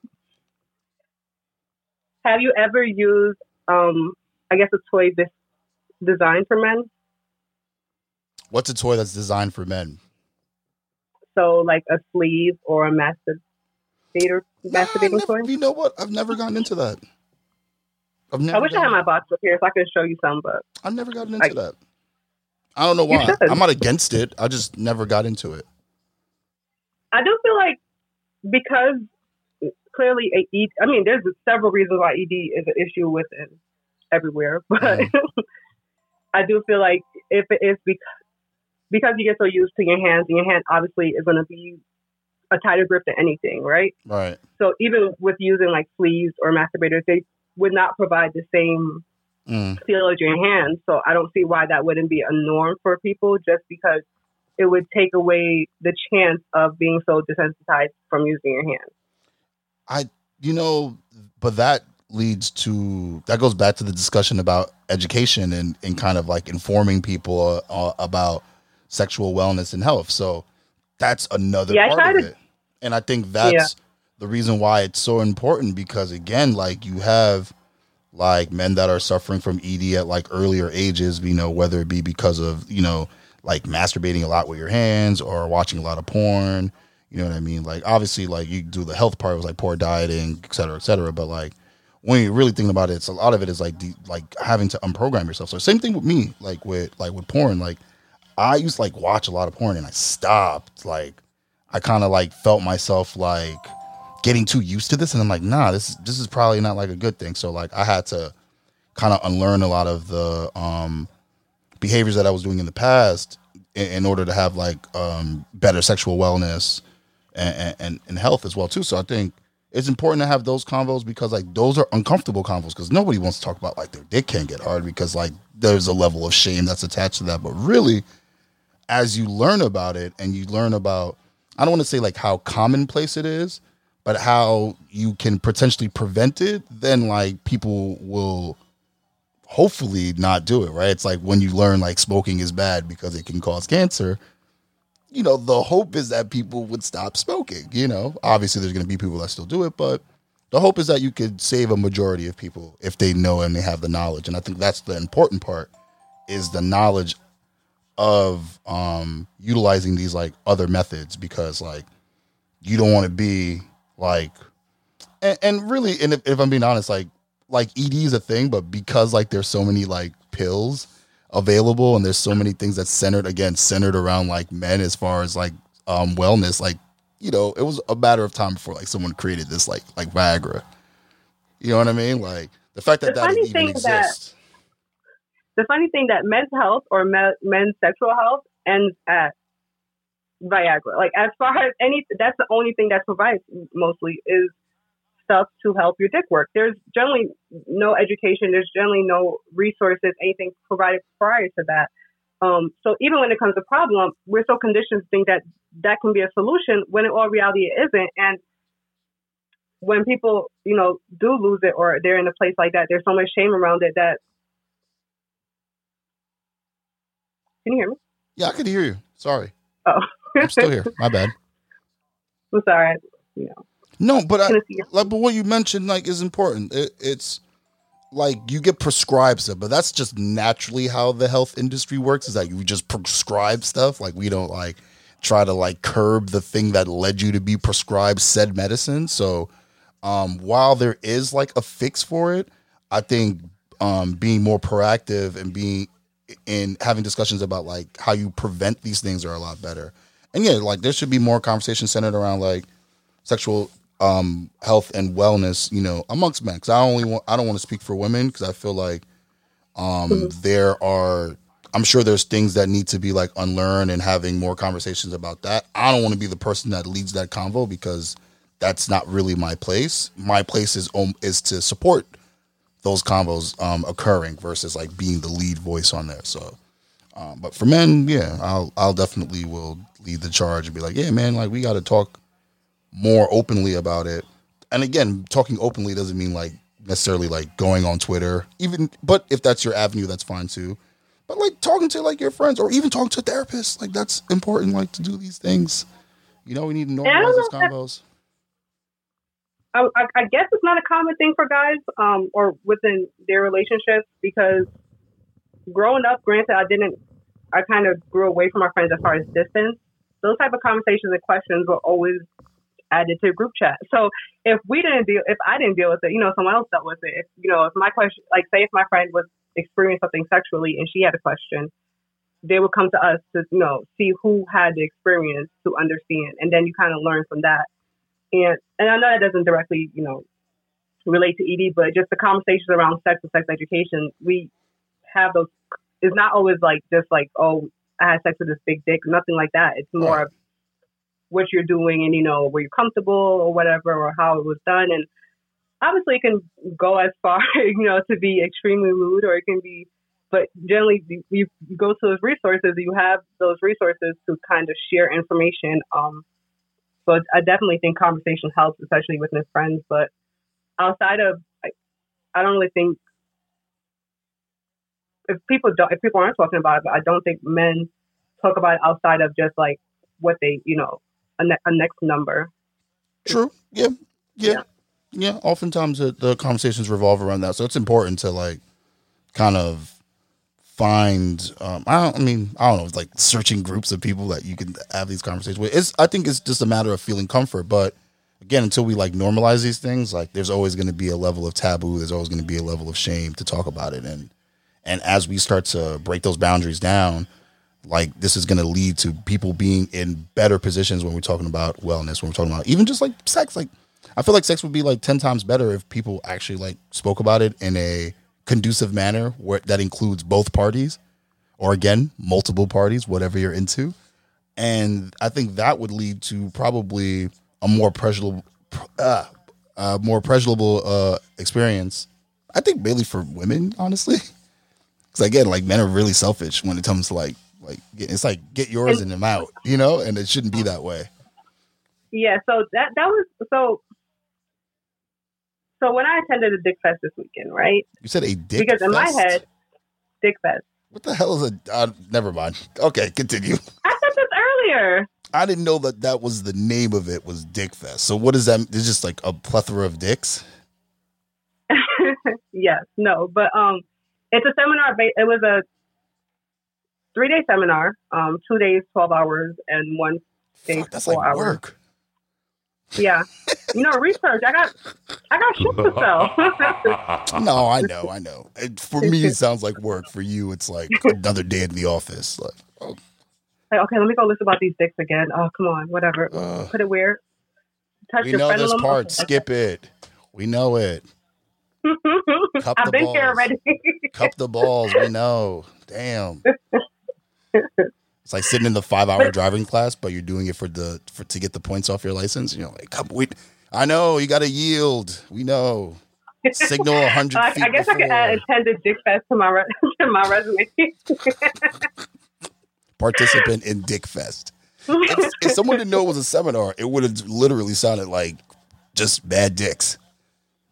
Have you ever used, um, I guess, a toy this designed for men? What's a toy that's designed for men? So, like a sleeve or a masturbator, Nah, masturbating never- toy? you know what? I've never gotten into that. I've never. I wish I had my box up here so I could show you some, but I've never gotten into I- that. I don't know why. I'm not against it. I just never got into it. I do feel like because clearly, a ED, I mean, there's several reasons why ED is an issue within everywhere, but I do feel like if it is because because you get so used to your hands, and your hand obviously is going to be a tighter grip than anything, right? Right. So even with using like sleeves or masturbators, they would not provide the same Mm. feel as your hands. So I don't see why that wouldn't be a norm for people just because it would take away the chance of being so desensitized from using your hands. I, you know, but that leads to that goes back to the discussion about education and, and kind of like informing people uh, about sexual wellness and health. So that's another Yeah, part of it. And I think that's the reason why it's so important because again, like you have like men that are suffering from ED at like earlier ages, you know, whether it be because of, you know, like masturbating a lot with your hands or watching a lot of porn. You know what I mean? Like obviously like you do the health part was like poor dieting, et cetera, et cetera. But like when you're really think about it, it's a lot of it is like de- like having to unprogram yourself. So same thing with me, like with like with porn. Like I used to like watch a lot of porn and I stopped. Like I kind of like felt myself like getting too used to this and I'm like, nah, this this is probably not like a good thing. So like I had to kind of unlearn a lot of the um behaviors that I was doing in the past in, in order to have like um better sexual wellness and, and and health as well too. So I think it's important to have those convos because like those are uncomfortable convos because nobody wants to talk about like their dick can't get hard because like there's a level of shame that's attached to that. But really, as you learn about it and you learn about I don't want to say like how commonplace it is, but how you can potentially prevent it, then like people will hopefully not do it, right? It's like when you learn like smoking is bad because it can cause cancer. You know, the hope is that people would stop smoking. You know, obviously there's going to be people that still do it, but the hope is that you could save a majority of people if they know and they have the knowledge. And I think that's the important part is the knowledge of um utilizing these like other methods because like you don't want to be like and, and really and if, if i'm being honest like like ed is a thing but because like there's so many like pills available and there's so many things that's centered again centered around like men as far as like um wellness like you know it was a matter of time before like someone created this like like viagra. You know what i mean? Like the fact that The that funny even thing that- exists. The funny thing that men's health or me- men's sexual health ends at Viagra. Like as far as any, that's the only thing that's provided mostly is stuff to help your dick work. There's generally no education. There's generally no resources, anything provided prior to that. Um, so even when it comes to problem, we're so conditioned to think that that can be a solution when in all reality it isn't. And when people, you know, do lose it or they're in a place like that, there's so much shame around it that. Can you hear me? yeah i could hear you sorry Oh, i'm still here my bad I'm sorry. You know, no but i couldn't see you. like but what you mentioned like is important. It, it's like you get prescribed stuff but that's just naturally how the health industry works is that you just prescribe stuff. Like we don't like try to like curb the thing that led you to be prescribed said medicine. So um while there is like a fix for it i think um being more proactive and being in having discussions about like how you prevent these things are a lot better. And yeah like there should be more conversation centered around like sexual um health and wellness you know amongst men because i only want i don't want to speak for women because i feel like um there are i'm sure there's things that need to be like unlearned and having more conversations about that. I don't want to be the person that leads that convo because that's not really my place. My place is um, is to support those convos um occurring versus like being the lead voice on there so um but for men yeah i'll i'll definitely will lead the charge and be like yeah man like we got to talk more openly about it. And again, talking openly doesn't mean like necessarily like going on Twitter, even but if that's your avenue, that's fine too. But like talking to like your friends or even talking to a therapist, like that's important, like to do these things. You know, we need to normalize if combos. I, I, I guess it's not a common thing for guys um, or within their relationships because growing up, granted, I didn't, I kind of grew away from my friends as far as distance. Those type of conversations and questions were always added to group chat. So if we didn't deal, if I didn't deal with it, you know, someone else dealt with it. If, you know, if my question, like say if my friend was experiencing something sexually and she had a question, they would come to us to you know see who had the experience to understand, and then you kind of learn from that. And and I know that doesn't directly you know relate to ED, but just the conversations around sex and sex education, we have those. It's not always like just like oh I had sex with this big dick, nothing like that. It's more of what you're doing and you know were you comfortable or whatever or how it was done. And obviously it can go as far you know to be extremely rude or it can be but generally you, go to those resources you have those resources to kind of share information um so i definitely think conversation helps especially with within friends but outside of I, I don't really think if people don't if people aren't talking about it i don't think men talk about it outside of just like what they you know a, ne- a next number True. Yeah. Yeah. Yeah. Yeah. Oftentimes the, the conversations revolve around that. So it's important to like kind of find um I don't I mean, I don't know, it's like searching groups of people that you can have these conversations with. It's I think it's just a matter of feeling comfort. But again, until we like normalize these things, like there's always gonna be a level of taboo, there's always gonna be a level of shame to talk about it. And and as we start to break those boundaries down, like this is going to lead to people being in better positions when we're talking about wellness when we're talking about even just like sex. Like i feel like sex would be like 10 times better if people actually like spoke about it in a conducive manner where that includes both parties or again multiple parties whatever you're into. And i think that would lead to probably a more pleasurable uh, uh, more pleasurable uh, experience i think mainly for women honestly. Because again, like men are really selfish when it comes to like like it's like get yours and them out, you know, and it shouldn't be that way. yeah so that that was so so when i attended the dick fest this weekend right You said a dick because in my head dick fest what the hell is a? Uh, never mind. Okay, continue. i said this earlier I didn't know that that was the name of it was Dick Fest. So what is that? It's just like a plethora of dicks. yes, no, but um, it's a seminar. Ba- it was a three day seminar. Um, two days, twelve hours, and one day, Fuck, that's four like hours. work. Yeah, you know, research. I got, I got shit to sell. No, I know, I know. It, for me, it sounds like work. For you, it's like another day in the office. Like, oh, like, okay, let me go listen about these dicks again. Oh, come on, whatever. uh, Put it where. Touch we your know this part. Okay. Skip it. We know it. Cup I've been here already. Cup the balls. We know. Damn. It's like sitting in the five hour driving class, but you're doing it for the for to get the points off your license. You know, like come we I know you got to yield. We know. Signal a hundred I, feet I guess I could before. add attended dick fest to my re- to my resume. Participant in Dick Fest. If, if someone didn't know it was a seminar, it would have literally sounded like just bad dicks.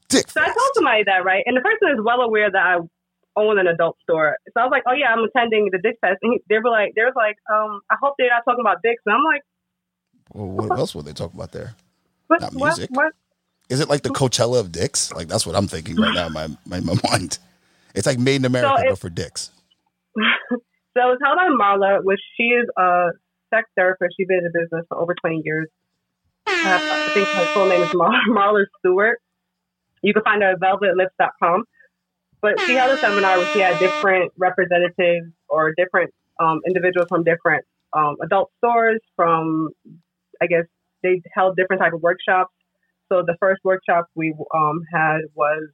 Dick So I told somebody that, right? And the person is well aware that I own an adult store. So I was like, oh, yeah, I'm attending the Dick Fest. And he, they were like, they was like, um, I hope they're not talking about dicks. And I'm like, Well, what else would they talk about there? what? Not what? music. What? Is it like the Coachella of dicks? Like that's what I'm thinking right now in my, my, my mind. It's like made in America, it- but for dicks. So it was held on Marla, which she is a sex therapist. She's been in the business for over 20 years. Uh, I think her full name is Mar- Marla Stewart. You can find her at velvetlips.com. But she held a seminar where she had different representatives or different um, individuals from different um, adult stores. From I guess they held different type of workshops. So the first workshop we um, had was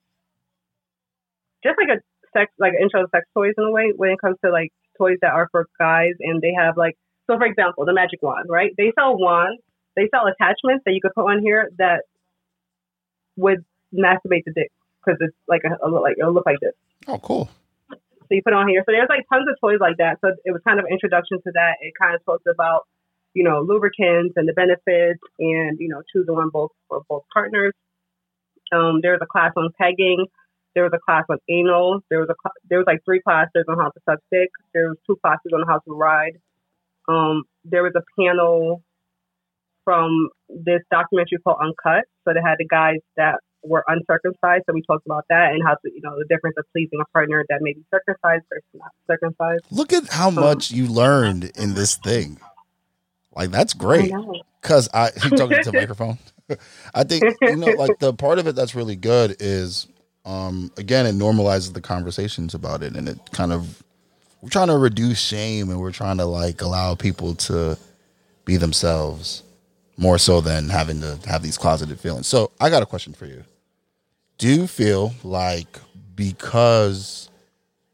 just like a sex, like an intro to sex toys in a way when it comes to like toys that are for guys and they have like so for example the magic wand right they sell wands they sell attachments that you could put on here that would masturbate the dick because it's like a, a like it'll look like this Oh, cool. so you put it on here so there's like tons of toys like that so it was kind of an introduction to that it kind of talks about you know lubricants and the benefits and you know choosing one both for both partners um, there was a class on pegging there was a class on anal. There was a cl- there was like three classes on how to suck dick. There was two classes on how to ride. Um, there was a panel from this documentary called Uncut. So they had the guys that were uncircumcised. So we talked about that and how to you know the difference of pleasing a partner that may be circumcised versus not circumcised. Look at how much you learned in this thing. Like that's great. Cause I you talking to the microphone. I think you know, like the part of it that's really good is um again it normalizes the conversations about it and it kind of we're trying to reduce shame and we're trying to like allow people to be themselves more so than having to have these closeted feelings. So I got a question for you. Do you feel like because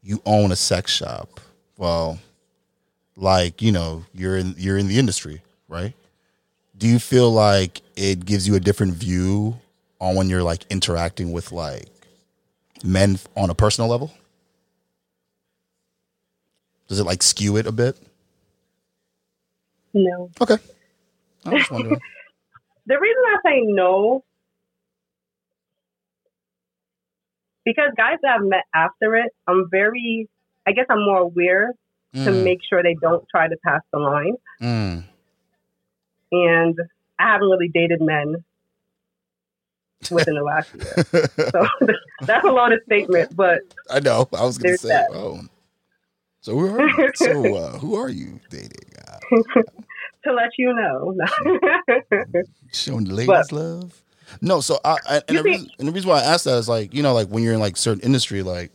you own a sex shop, well, like, you know, you're in you're in the industry, right? Do you feel like it gives you a different view on when you're like interacting with like men on a personal level? Does it like skew it a bit? No. Okay. I was wondering. The reason I say no, because guys that I've met after it, I'm very, I guess I'm more aware to Mm, make sure they don't try to pass the line. mm. And I haven't really dated men within the last year. So that's a loaded statement, but I know. I was gonna say, that. oh. So who are you? so uh, who are you dating? Uh, to let you know. showing the ladies But- love? No. So I, I and, the reason, and the reason why I asked that is like you know like when you're in like certain industry like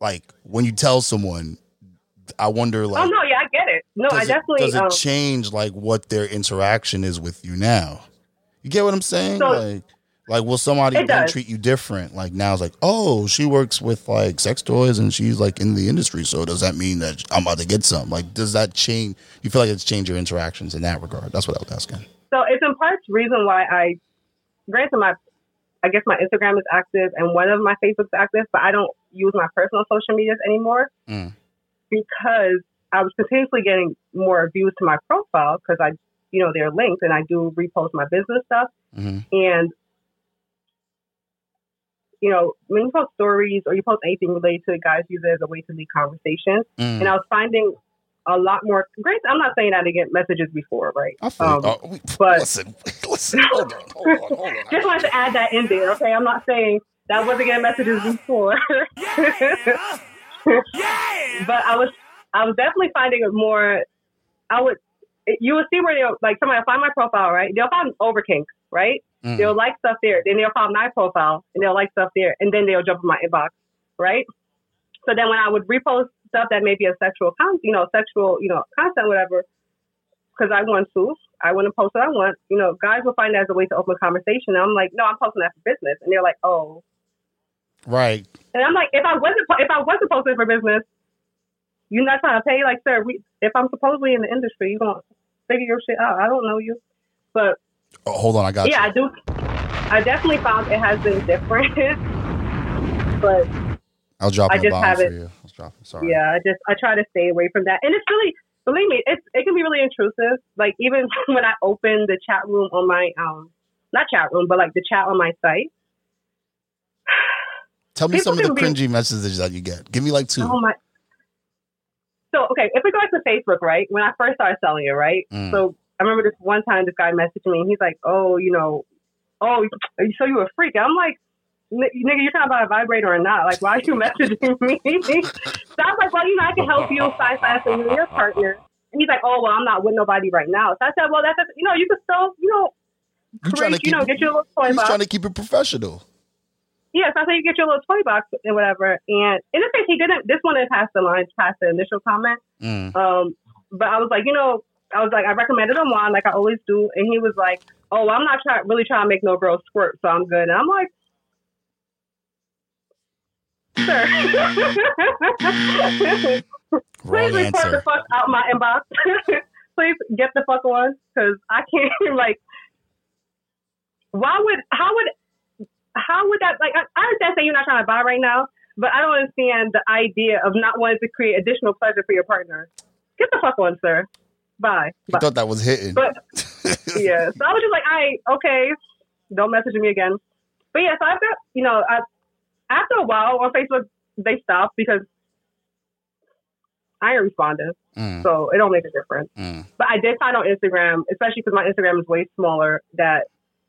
like when you tell someone, I wonder like oh no, yeah, I get it. No, I definitely. it, does it um, change like what their interaction is with you now? You get what I'm saying? So- like, like will somebody then treat you different? Like now it's like, oh, she works with like sex toys and she's like in the industry. So does that mean that I'm about to get some? Like, does that change? You feel like it's changed your interactions in that regard? That's what I was asking. So it's in part reason why I, granted my, I guess my Instagram is active and one of my Facebook's active, but I don't use my personal social medias anymore Mm. because I was continuously getting more views to my profile because I, you know, they're linked and I do repost my business stuff hmm and. You know, when you post stories or you post anything related to it, guys use it as a way to lead conversation. Mm. And I was finding a lot more. Great, I'm not saying I didn't get messages before, right? I feel. um, oh, we- but- listen, listen. Hold on, hold on, hold on. Just wanted to add that in there, okay? I'm not saying that I wasn't getting messages before, but I was, I was definitely finding it more. I would, you would see where they'll like somebody will find my profile, right? They'll find overkink, right? Mm. They'll like stuff there, then they'll find my profile and they'll like stuff there, and then they'll jump in my inbox, right? So then when I would repost stuff that may be a sexual content, you know, sexual, you know, content, whatever, because I want to, I want to post what I want. You know, guys will find that as a way to open a conversation. And I'm like, no, I'm posting that for business, and they're like, oh, Right. and I'm like, if I wasn't, if I wasn't posting for business, you're not trying to pay, like, sir. We, if I'm supposedly in the industry, you're gonna figure your shit out. I don't know you, but Oh, hold on, I got yeah, I do. I definitely found it has been different, but I'll drop I just bomb have for it. you. I'll drop it. Sorry. yeah, I just I try to stay away from that. And it's really, believe me, it's it can be really intrusive. Like even when I open the chat room on my um, not chat room, but like the chat on my site. Tell me People some of the can be- cringy messages that you get. Give me like two. Oh my. So okay, if we go back to Facebook, right? When I first started selling it, right? Mm. So I remember this one time this guy messaged me and he's like, "Oh, you know, oh, so you a freak?" I'm like, "N- "Nigga, you're talking about a vibrator or not? Like, why are you messaging me?" so I was like, "Well, you know, I can help you find something with your partner." And he's like, "Oh, well, I'm not with nobody right now." So I said, "Well, that's you know, you could still, you know, You trying to create, you keep know, get your little toy He's box." trying to keep it professional. Yes, I said you get your little toy box and whatever. And in this case, he didn't. This one didn't pass the line, past the initial comment. Mm. Um, but I was like, you know, I was like, I recommended him one, like I always do, and he was like, "Oh, well, I'm not trying, really trying to make no girl squirt, so I'm good." And I'm like, "Sir, please report the fuck out my inbox. please get the fuck on, because I can't like." Why would? How would? How would that? Like, I, I understand saying you're not trying to buy right now, but I don't understand the idea of not wanting to create additional pleasure for your partner. Get the fuck on, sir. Bye. I thought that was hitting. But yeah, so I was just like, I okay, don't message me again. But yeah, so I've got you know, I, after a while on Facebook they stopped because I ain't responding, Mm, so it don't make a difference. mm. But I did find on Instagram, especially because my Instagram is way smaller, that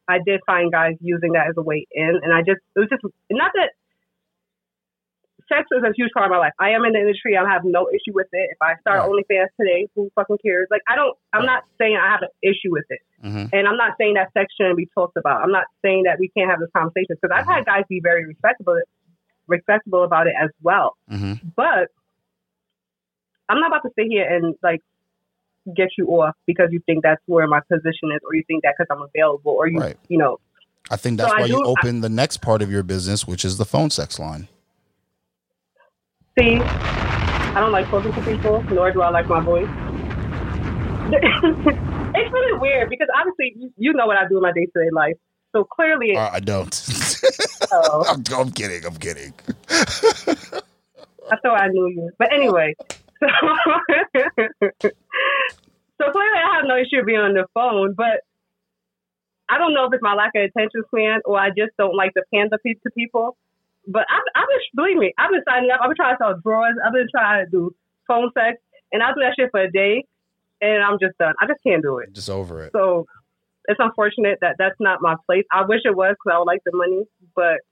I did find guys using that as a way in, and I just it was just not that sex is a huge part of my life. I am in the industry. I have no issue with it. If I start Right. OnlyFans today, who fucking cares? Like I don't. I'm Right. not saying I have an issue with it, Mhm. and I'm not saying that sex shouldn't be talked about. I'm not saying that we can't have this conversation because I've had guys be very respectable, respectable about it as well. Mhm. But I'm not about to sit here and like get you off because you think that's where my position is, or you think that because I'm available, or you Right. you know. I think that's So I why you do- open the next part of your business, which is the phone sex line. See, I don't like talking to people, nor do I like my voice. it's really weird because obviously you- you know what I do in my day to day life. So clearly, Uh, I don't. oh, I'm, I'm kidding. I'm kidding. I thought I knew you. But anyway, so, so clearly I have no issue being on the phone, but I don't know if it's my lack of attention span or I just don't like to pander to people. But I've, I've been, believe me, I've been signing up. I've been trying to sell drawers. I've been trying to do phone sex, and I'll do that shit for a day, and I'm just done. I just can't do it. Just over it. So it's unfortunate that that's not my place. I wish it was because I would like the money, but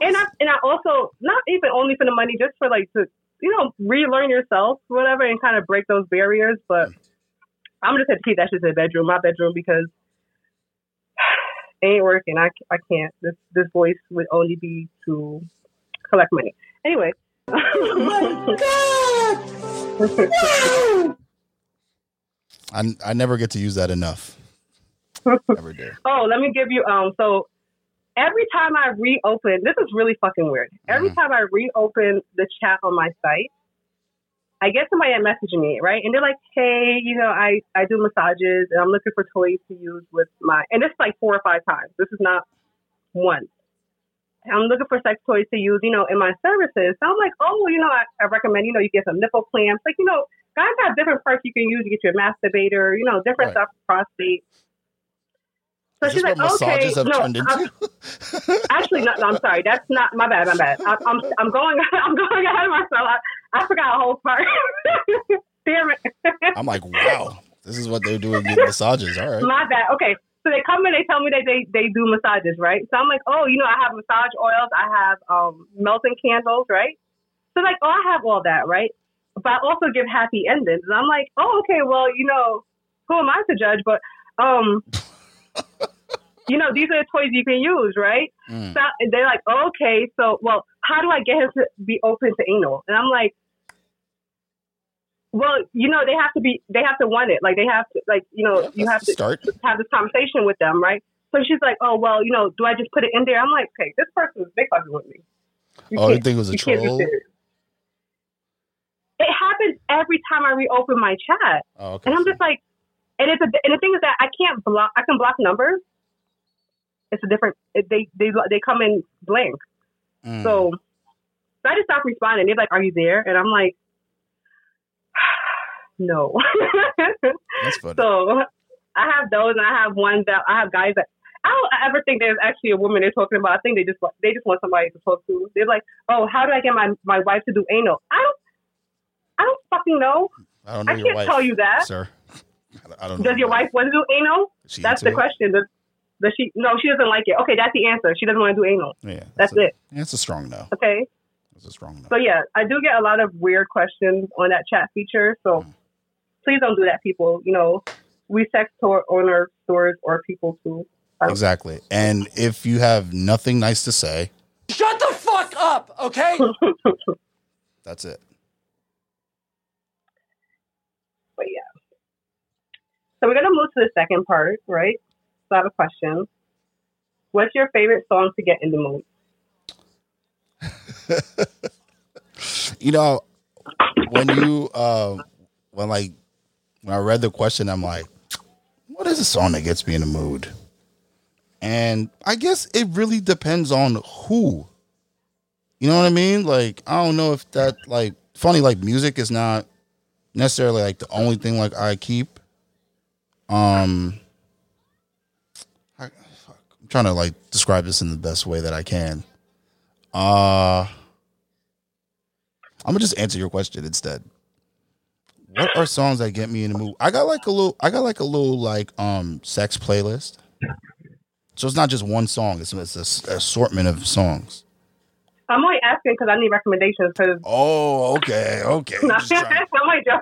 and I and I also not even only for the money, just for like to you know relearn yourself, whatever, and kind of break those barriers. But mm. I'm just gonna keep that shit in the bedroom, my bedroom, because it ain't working. I I can't. This this voice would only be to collect money. Anyway. my God! I, I never get to use that enough. Never do. Oh, let me give you um so every time I reopen this is really fucking weird. Every Mhm. time I reopen the chat on my site, I get somebody that messaging me, right? And they're like, Hey, you know, I, I do massages and I'm looking for toys to use with my and this is like four or five times. This is not one. I'm looking for sex toys to use, you know, in my services. So I'm like, oh, you know, I, I recommend, you know, you get some nipple clamps. Like, you know, guys have different parts you can use. You get your masturbator, you know, different Right. stuff, prostate. So she's like, okay, no, turned I'm- into? actually, no, no, I'm sorry. That's not my bad. My bad. I, I'm I'm going I'm going ahead of myself. I, I forgot a whole part. Damn it. I'm like, wow, this is what they're doing getting massages. All right. My bad. Okay. So they come in, they tell me that they, they do massages, right? So I'm like, oh, you know, I have massage oils, I have um, melting candles, right? So like, oh, I have all that, right? But I also give happy endings. And I'm like, oh, okay, well, you know, who am I to judge? But um, you know, these are the toys you can use, right? Mm. So and they're like, okay, so well, how do I get him to be open to anal? And I'm like, well, you know, they have to be, they have to want it. Like they have to, like you know, Yeah, you have to start. have this conversation with them, right? So she's like, oh well, you know, do I just put it in there? I'm like, okay, this person is big fucking with me. You Oh, you think it was a troll? It happens every time I reopen my chat, Oh, okay. and I'm just like, and it's a, and the thing is that I can't block. I can block numbers. It's a different. It, they they they come in blank. Mm. So, so I just stopped responding. They're like, "Are you there?" And I'm like, "No." That's funny. so I have those, and I have ones that I have guys that I don't ever think there's actually a woman they're talking about. I think they just want- they just want somebody to talk to. They're like, "Oh, how do I get my my wife to do anal?" I don't. I don't fucking know. I don't know I can't wife, tell you that. sir. I don't know. Does your wife want to do anal? That's the question. Does, does she? No, she doesn't like it. Okay, that's the answer. She doesn't want to do anal. Yeah, That's a, it. That's a strong no. Okay. It's a strong no. So yeah, I do get a lot of weird questions on that chat feature. So Mm. please don't do that, people. You know, we sex store owner stores or people too. Exactly. And if you have nothing nice to say, Shut the fuck up, okay? that's it. But yeah. So we're gonna move to the second part, right? I have a question. What's your favorite song to get in the mood? You know, when you uh when like when I read the question, I'm like, what is a song that gets me in the mood? And I guess it really depends on who. You know what I mean? Like, I don't know if that like funny like music is not necessarily like the only thing like I keep. Um I'm trying to like describe this in the best way that I can. Uh I'm gonna just answer your question instead. What are songs that get me in the mood? I got like a little. I got like a little like um sex playlist. So it's not just one song. It's it's a s- assortment of songs. I'm only asking because I need recommendations. Because Oh, okay, okay. You I'm just trying,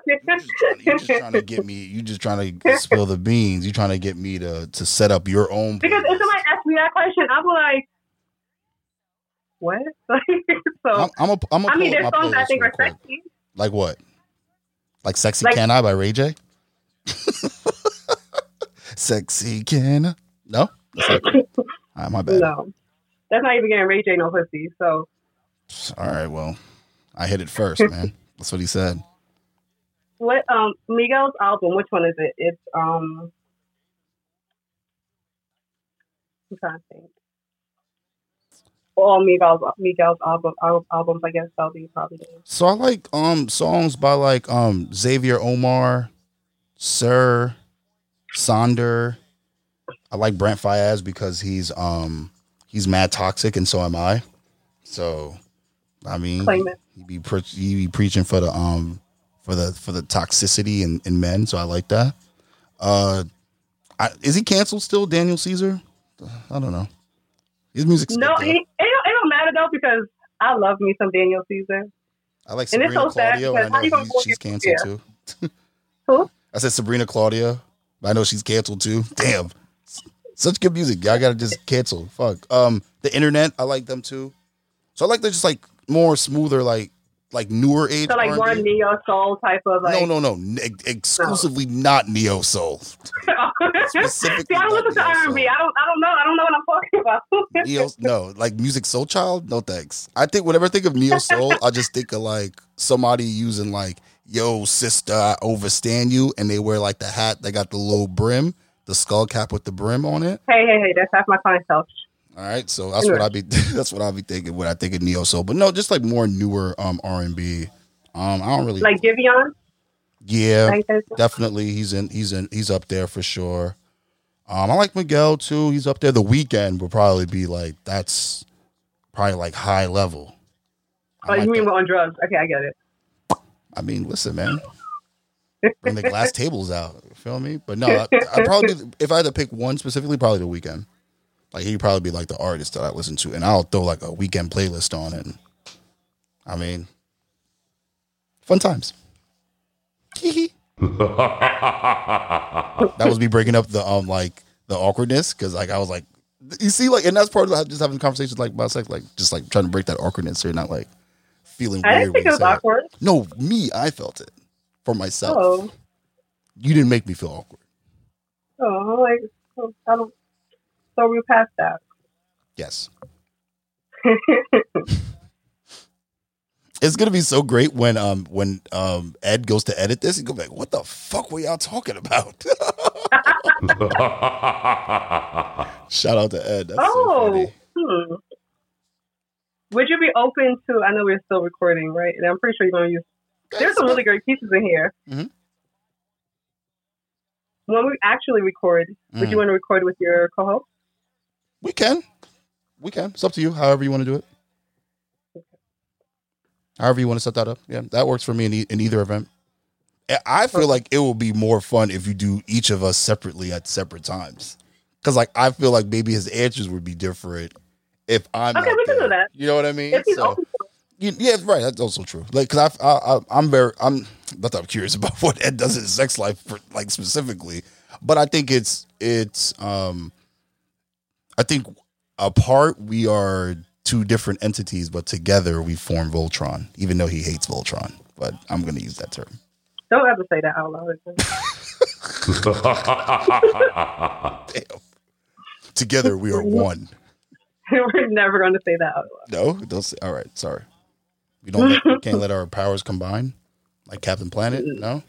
you just trying- you just trying to get me. You just trying to spill the beans. You're trying to get me to to set up your own. Because if playlist. somebody asks me that question, I'm like, what? so I'm, a. I'm a I mean, there's songs I think are quick. sexy. Like what? Like "Sexy Like- Can I" by Ray J. Sexy Can I? No. That's not- All right, my bad. No, that's not even getting Ray J no pussy. So All right, well, I hit it first, man. That's what he said. what? Um, Miguel's album. Which one is it? It's um. I'm trying to think. All Miguel's Miguel's album albums. I guess that'll be probably. the- So I like um songs by like um Xavier Omar, Sir, Sonder. I like Brent Faiyaz because he's um he's mad toxic and so am I. So I mean he be pre- he be preaching for the um for the for the toxicity in, in men. So I like that. Uh, I, is he canceled still, Daniel Caesar? I don't know. His music's No, it, it, don't, it don't matter though because I love me some Daniel Caesar. I like and it's so sad Claudio, and I know he's, she's canceled yeah. too. Who? I said Sabrina Claudio, I know she's canceled too. Damn, such good music. Y'all gotta just cancel. Fuck. Um, the internet, I like them too. So I like the just like more smoother, like like newer age. So like more R&B. neo soul type of like. no, no, no, n- ex- exclusively oh. not neo soul. Specifically See, I don't listen to R and B. I don't. I don't know. I don't know what I'm talking about. Neo, no, like Musiq Soulchild. No thanks. I think whenever I think of neo soul, I just think of like somebody using like, "Yo, sister, I overstand you," and they wear like the hat that got the little brim, the skull cap with the brim on it. hey, hey, hey! That's half my clientele. All right, so that's what I be. That's what I be thinking when I think of neo soul. But no, just like more newer um R and B. Um, I don't really. Like Giveon. yeah, Like definitely he's in. He's in. He's up there for sure. Um, I like Miguel too. He's up there. The Weeknd will probably be like that's probably like high level. I Oh, like you mean that. on drugs? Okay, I get it. I mean, listen, man. Bring the glass tables out. Feel me? But no, I, I'd probably if I had to pick one specifically, probably the Weeknd. Like he'd probably be like the artist that I listen to, and I'll throw like a Weeknd playlist on it. I mean, fun times. That was me breaking up the um like the awkwardness because like I was like, you see, like, and that's part of just having conversations like about sex, like just like trying to break that awkwardness, so you're not like feeling I weird. didn't think it was awkward. No, me, I felt it for myself. Oh, You didn't make me feel awkward. oh, like oh, I don't. So we passed that. Yes. It's gonna be so great when um when um Ed goes to edit this. He go like, "What the fuck were y'all talking about?" Shout out to Ed. That's so oh, funny. hmm. Would you be open to? I know we're still recording, right? And I'm pretty sure you're gonna use. There's some really great pieces in here. Mm-hmm. When we actually record, would Mm. you want to record with your co-host? We can, we can. It's up to you. However you want to do it. However you want to set that up. Yeah, that works for me in, e- in either event. I- feel like it will be more fun if you do each of us separately at separate times. Because like I feel like maybe his answers would be different if I'm. Okay, we can do that. You know what I mean? So- you- yeah, right. That's also true. Like, cause I, I, I, I'm very, I'm not that I'm curious about what Ed does in his sex life, for, like specifically, but I think it's, it's, um, I think apart we are two different entities, but together we form Voltron. Even though he hates Voltron, but I'm going to use that term. Don't ever say that out loud. Damn. Together we are one. we're never going to say that out loud. No, don't say. All right, sorry. We don't. Let, we can't let our powers combine, like Captain Planet. No.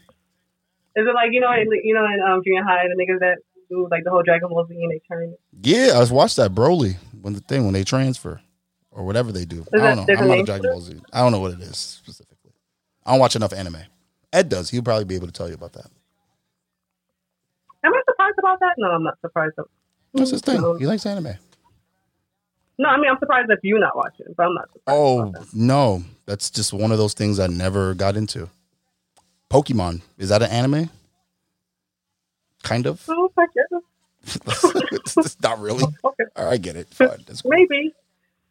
Is it like you know, you know, in um, junior high, the niggas that do like the whole Dragon Ball Z and they turn? Yeah, I was watched that Broly when the thing when they transfer or whatever they do. I don't know. there's a I'm not a Dragon? Ball Z. I don't know what it is specifically. I don't watch enough anime. Ed does. He'll probably be able to tell you about that. Am I surprised about that? No, I'm not surprised. That's his thing. He likes anime. No, I mean I'm surprised if you're not watching, but I'm not surprised. Oh that. no, that's just one of those things I never got into. Pokemon is that an anime? Kind of. I guess. It's not really. Okay, I get it. Fine. That's cool. maybe.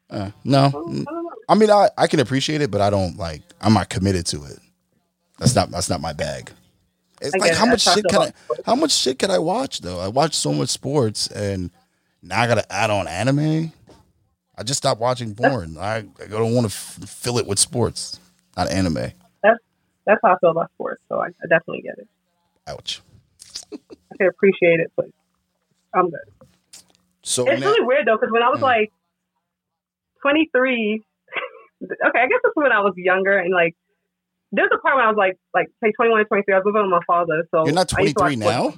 Uh, no, I. I mean, I, I can appreciate it, but I don't like. I'm not committed to it. That's not that's not my bag. It's I like how it. much shit can I? How much shit can I watch though? I watch so much sports, and now I got to add on anime. I just stopped watching porn. I, I don't want to f- fill it with sports, not anime. That's that's how I feel about sports. So I, I definitely get it. Ouch. I can appreciate it, but I'm good. So It's now- really weird though, because when I was Mm. like 23, okay, I guess this when I was younger, and like there's a part when I was like like say 21 and 23. I was living with my father, so you're not I used 23 watch now.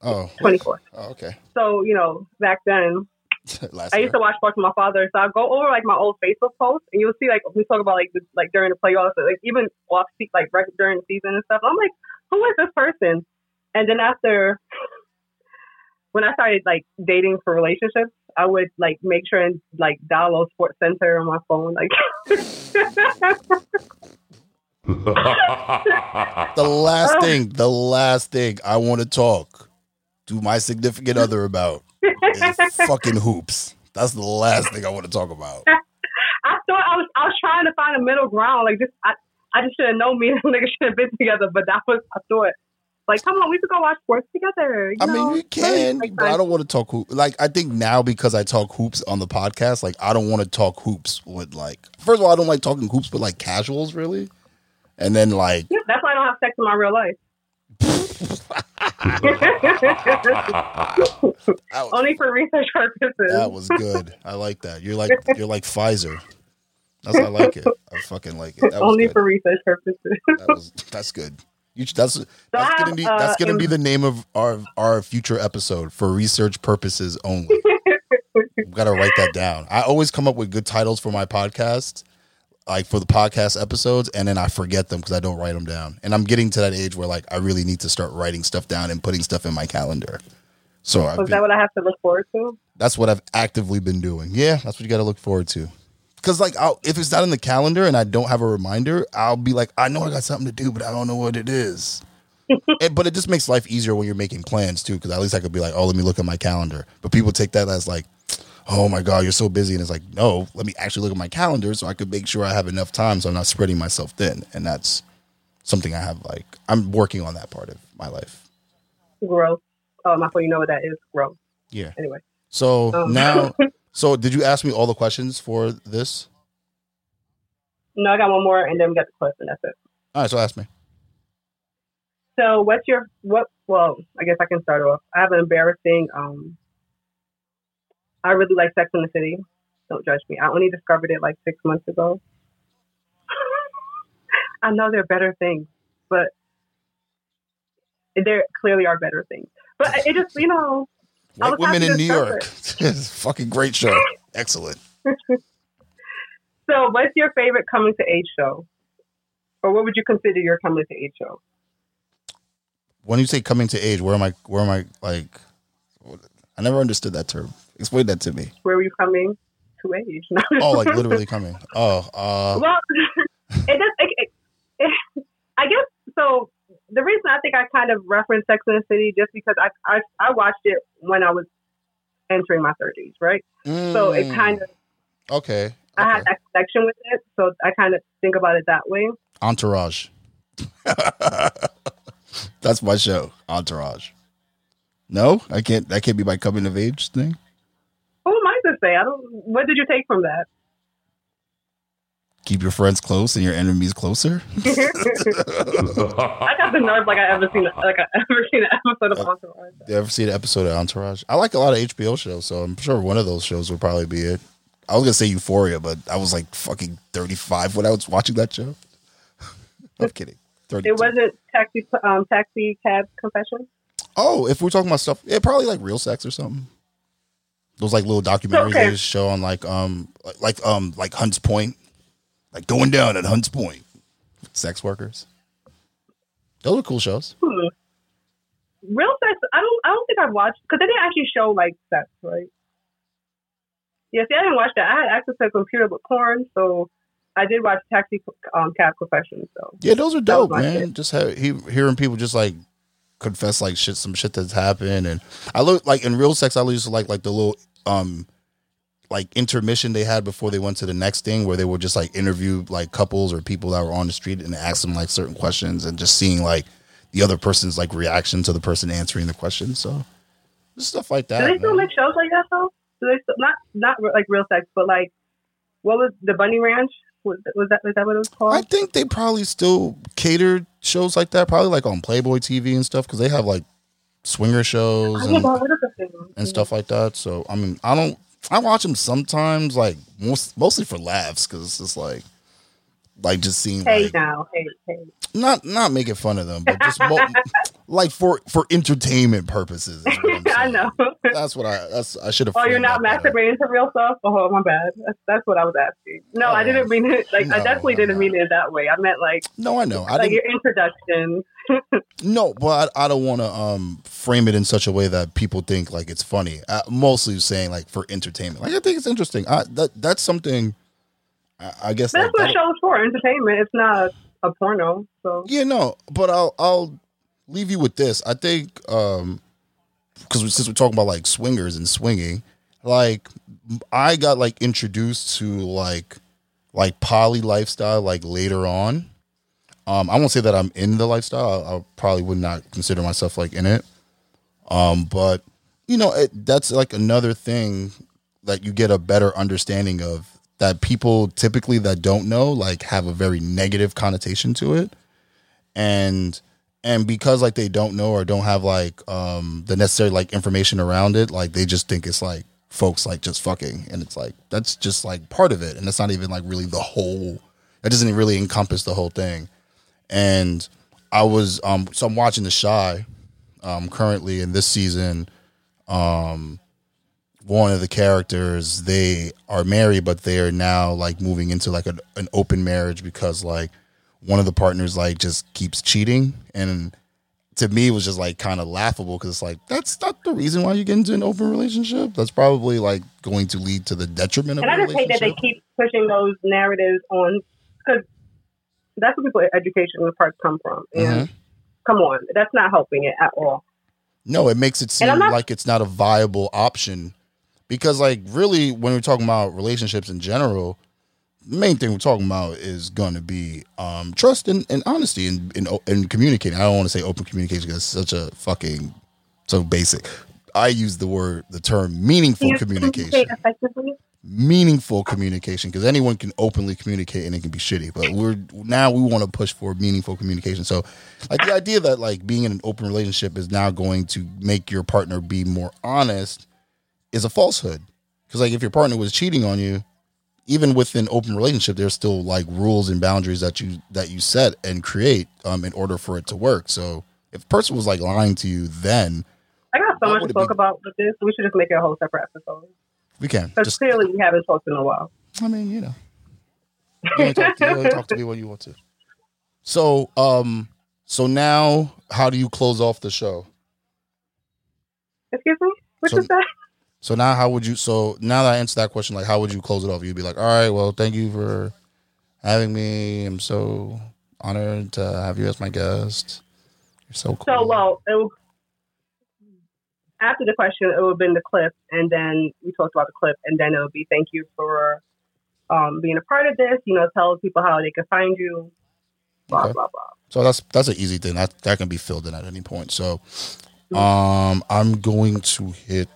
Oh, 24. oh, okay. So you know, back then Last I used to watch sports with my father, so I go over like my old Facebook posts, and you'll see like we talk about like the, like during the playoffs, like even off like right during the season and stuff. I'm like, who is this person? And then after when I started like dating for relationships, I would like make sure and like download SportsCenter on my phone, like. the last oh. thing, the last thing I want to talk to my significant other about is fucking hoops. That's the last thing I want to talk about. I thought I was I was trying to find a middle ground. Like just I I just should have known me and nigga should have been together, but that was I thought like come on, we could go watch sports together. You I know? mean, you can, Like, but I don't want to talk hoop. Like, I think now because I talk hoops on the podcast, like, I don't want to talk hoops with like. First of all, I don't like talking hoops with like casuals, really. And then like, Yeah, that's why I don't have sex in my real life. was, Only for research purposes. that was good. I like that. You're like you're like Pfizer. That's I like it. I fucking like it. That was Only good. for research purposes. That was that's good. You, that's that's I gonna be uh, that's gonna be the name of our our future episode for research purposes only. I've got to write that down. I always come up with good titles for my podcast, like for the podcast episodes, and then I forget them because I don't write them down. And I'm getting to that age where like I really need to start writing stuff down and putting stuff in my calendar. So been- that what I have to look forward to? that's what I've actively been doing. Yeah, that's what you got to look forward to. Because like, I'll, if it's not in the calendar and I don't have a reminder, I'll be like, I know I got something to do, but I don't know what it is. It- but it just makes life easier when you're making plans too. Because at least I could be like, oh, let me look at my calendar. But people take that as like, oh my god, you're so busy, and it's like, no, let me actually look at my calendar so I could make sure I have enough time so I'm not spreading myself thin. And that's something I have like I'm working on that part of my life. Growth. Oh, I thought you know what that is. Growth. Yeah. Anyway. So Um. now, so did you ask me all the questions for this? No, I got one more, and then we got the question. That's it. All right, so ask me. So, what's your what? Well, I guess I can start off. I have an embarrassing. Um, I really like Sex in the City. Don't judge me. I only discovered it like six months ago. I know there are better things, but there clearly are better things. But it just, you know, White Women in New York. fucking great show. Excellent. So, what's your favorite coming to age show? Or what would you consider your coming to age show? When you say coming to age, where am I? Where am I? Like, I never understood that term. Explain that to me. Where are you coming to age? Oh, like literally coming. Oh, uh, Well, it does. It, it, I guess so. The reason I think I kind of referenced Sex and the City just because I I, I watched it when I was entering my thirties, right? So it mm, kind of okay. I had that connection with it, so I kind of think about it that way. Entourage. That's my show. Entourage. No, I can't. That can't be my coming of age thing. Who am I to say? I don't. What did you take from that? Keep your friends close and your enemies closer. I got the nerve like I ever seen like I ever seen an episode of Entourage. You ever see an episode of Entourage? I like a lot of HBO shows, so I'm sure one of those shows would probably be it. I was gonna say Euphoria, but I was like fucking 35 when I was watching that show. I'm kidding. 32. It wasn't taxi um taxi cab confession. Oh, if we're talking about stuff, yeah, probably like real sex or something. Those like little documentaries Okay. they just show on like um like um like Hunts Point, like going down at Hunts Point, sex workers. Those are cool shows. Hmm. Real sex. I don't. I don't think I've watched because they didn't actually show like sex, right? Yeah, see, I didn't watch that. I had access to a computer with porn, so I did watch Taxi um, Cab Confessions. So Yeah, those are dope, man. shit. Just ha- he, hearing people just like confess like shit, some shit that's happened, and I look like in real sex. I used to like like the little um like intermission they had before they went to the next thing, where they would just like interview like couples or people that were on the street and ask them like certain questions, and just seeing like the other person's like reaction to the person answering the question. So stuff like that. do they still man. make shows like that though? Do they still, not not like real sex, but like what was the Bunny Ranch? Was, was that was that what it was called? I think they probably still cater shows like that, probably like on Playboy TV and stuff, because they have like swinger shows and, know, what is the thing? and stuff like that. So I mean, I don't. I watch them sometimes, like most mostly for laughs, because it's just like, like just seeing Hey like now, hey, hey. not not making fun of them, but just mo- like for for entertainment purposes. I know. That's what I. That's I should have. Oh, you're not framed that better. masturbating to real stuff? Oh, my bad. That's, that's what I was asking. No, I Oh. didn't mean it. Like, I No, definitely I'm didn't mean it that way. I meant like, No, I know. I like didn't. your introduction. No, but I, I don't want to um frame it in such a way that people think like it's funny. I, mostly saying like for entertainment. Like I think it's interesting. I that that's something. I, I guess. That's what show's for. Entertainment. It's not a porno. So Yeah, no, but I'll I'll leave you with this. I think um because since we're talking about like swingers and swinging, like I got like introduced to like like poly lifestyle like later on. Um, I won't say that I'm in the lifestyle. I, I probably would not consider myself like in it. Um, but you know, it, that's like another thing that you get a better understanding of that people typically that don't know like have a very negative connotation to it. And and because like they don't know or don't have like um the necessary like information around it like they just think it's like folks like just fucking. And it's like that's just like part of it. And that's not even like really the whole that doesn't really encompass the whole thing. And i was um so i'm watching the Chi um currently in this season. Um one of the characters they are married but they are now like moving into like a, an open marriage because like one of the partners like just keeps cheating and to me it was just like kind of laughable because it's like that's not the reason why you get into an open relationship that's probably like going to lead to the detriment of. And I just hate that they keep pushing those narratives on because that's where people education and the parts come from. And Mhm. come on, that's not helping it at all. no it makes it seem not- like it's not a viable option because like really when we're talking about relationships in general main thing we're talking about is going to be um, trust and, and honesty and, and, and communicating. I don't want to say open communication because it's such a fucking so basic. I use the word, the term meaningful communication. Meaningful communication because anyone can openly communicate and it can be shitty. But we're now we want to push for meaningful communication. So, like the idea that like being in an open relationship is now going to make your partner be more honest is a falsehood. Because like if your partner was cheating on you, even within open relationship, there's still like rules and boundaries that you that you set and create um, in order for it to work. So if a person was like lying to you, then I got so much to talk be? about with this. We should just make it a whole separate episode we can because clearly we haven't talked in a while. I mean, you know, you talk, to, you only talk to me when you want to. So, um, so now, how do you close off the show? Excuse me. What So- you say? So now, how would you? So now that I answered that question, like, how would you close it off? You'd be like, all right, well, thank you for having me. I'm so honored to have you as my guest. You're so cool. So well, it was, after the question, it would have been the clip, and then we talked about the clip, and then it would be thank you for um, being a part of this. You know, tell people how they can find you. Blah Okay. blah blah. So that's that's an easy thing. That that can be filled in at any point. So um I'm going to hit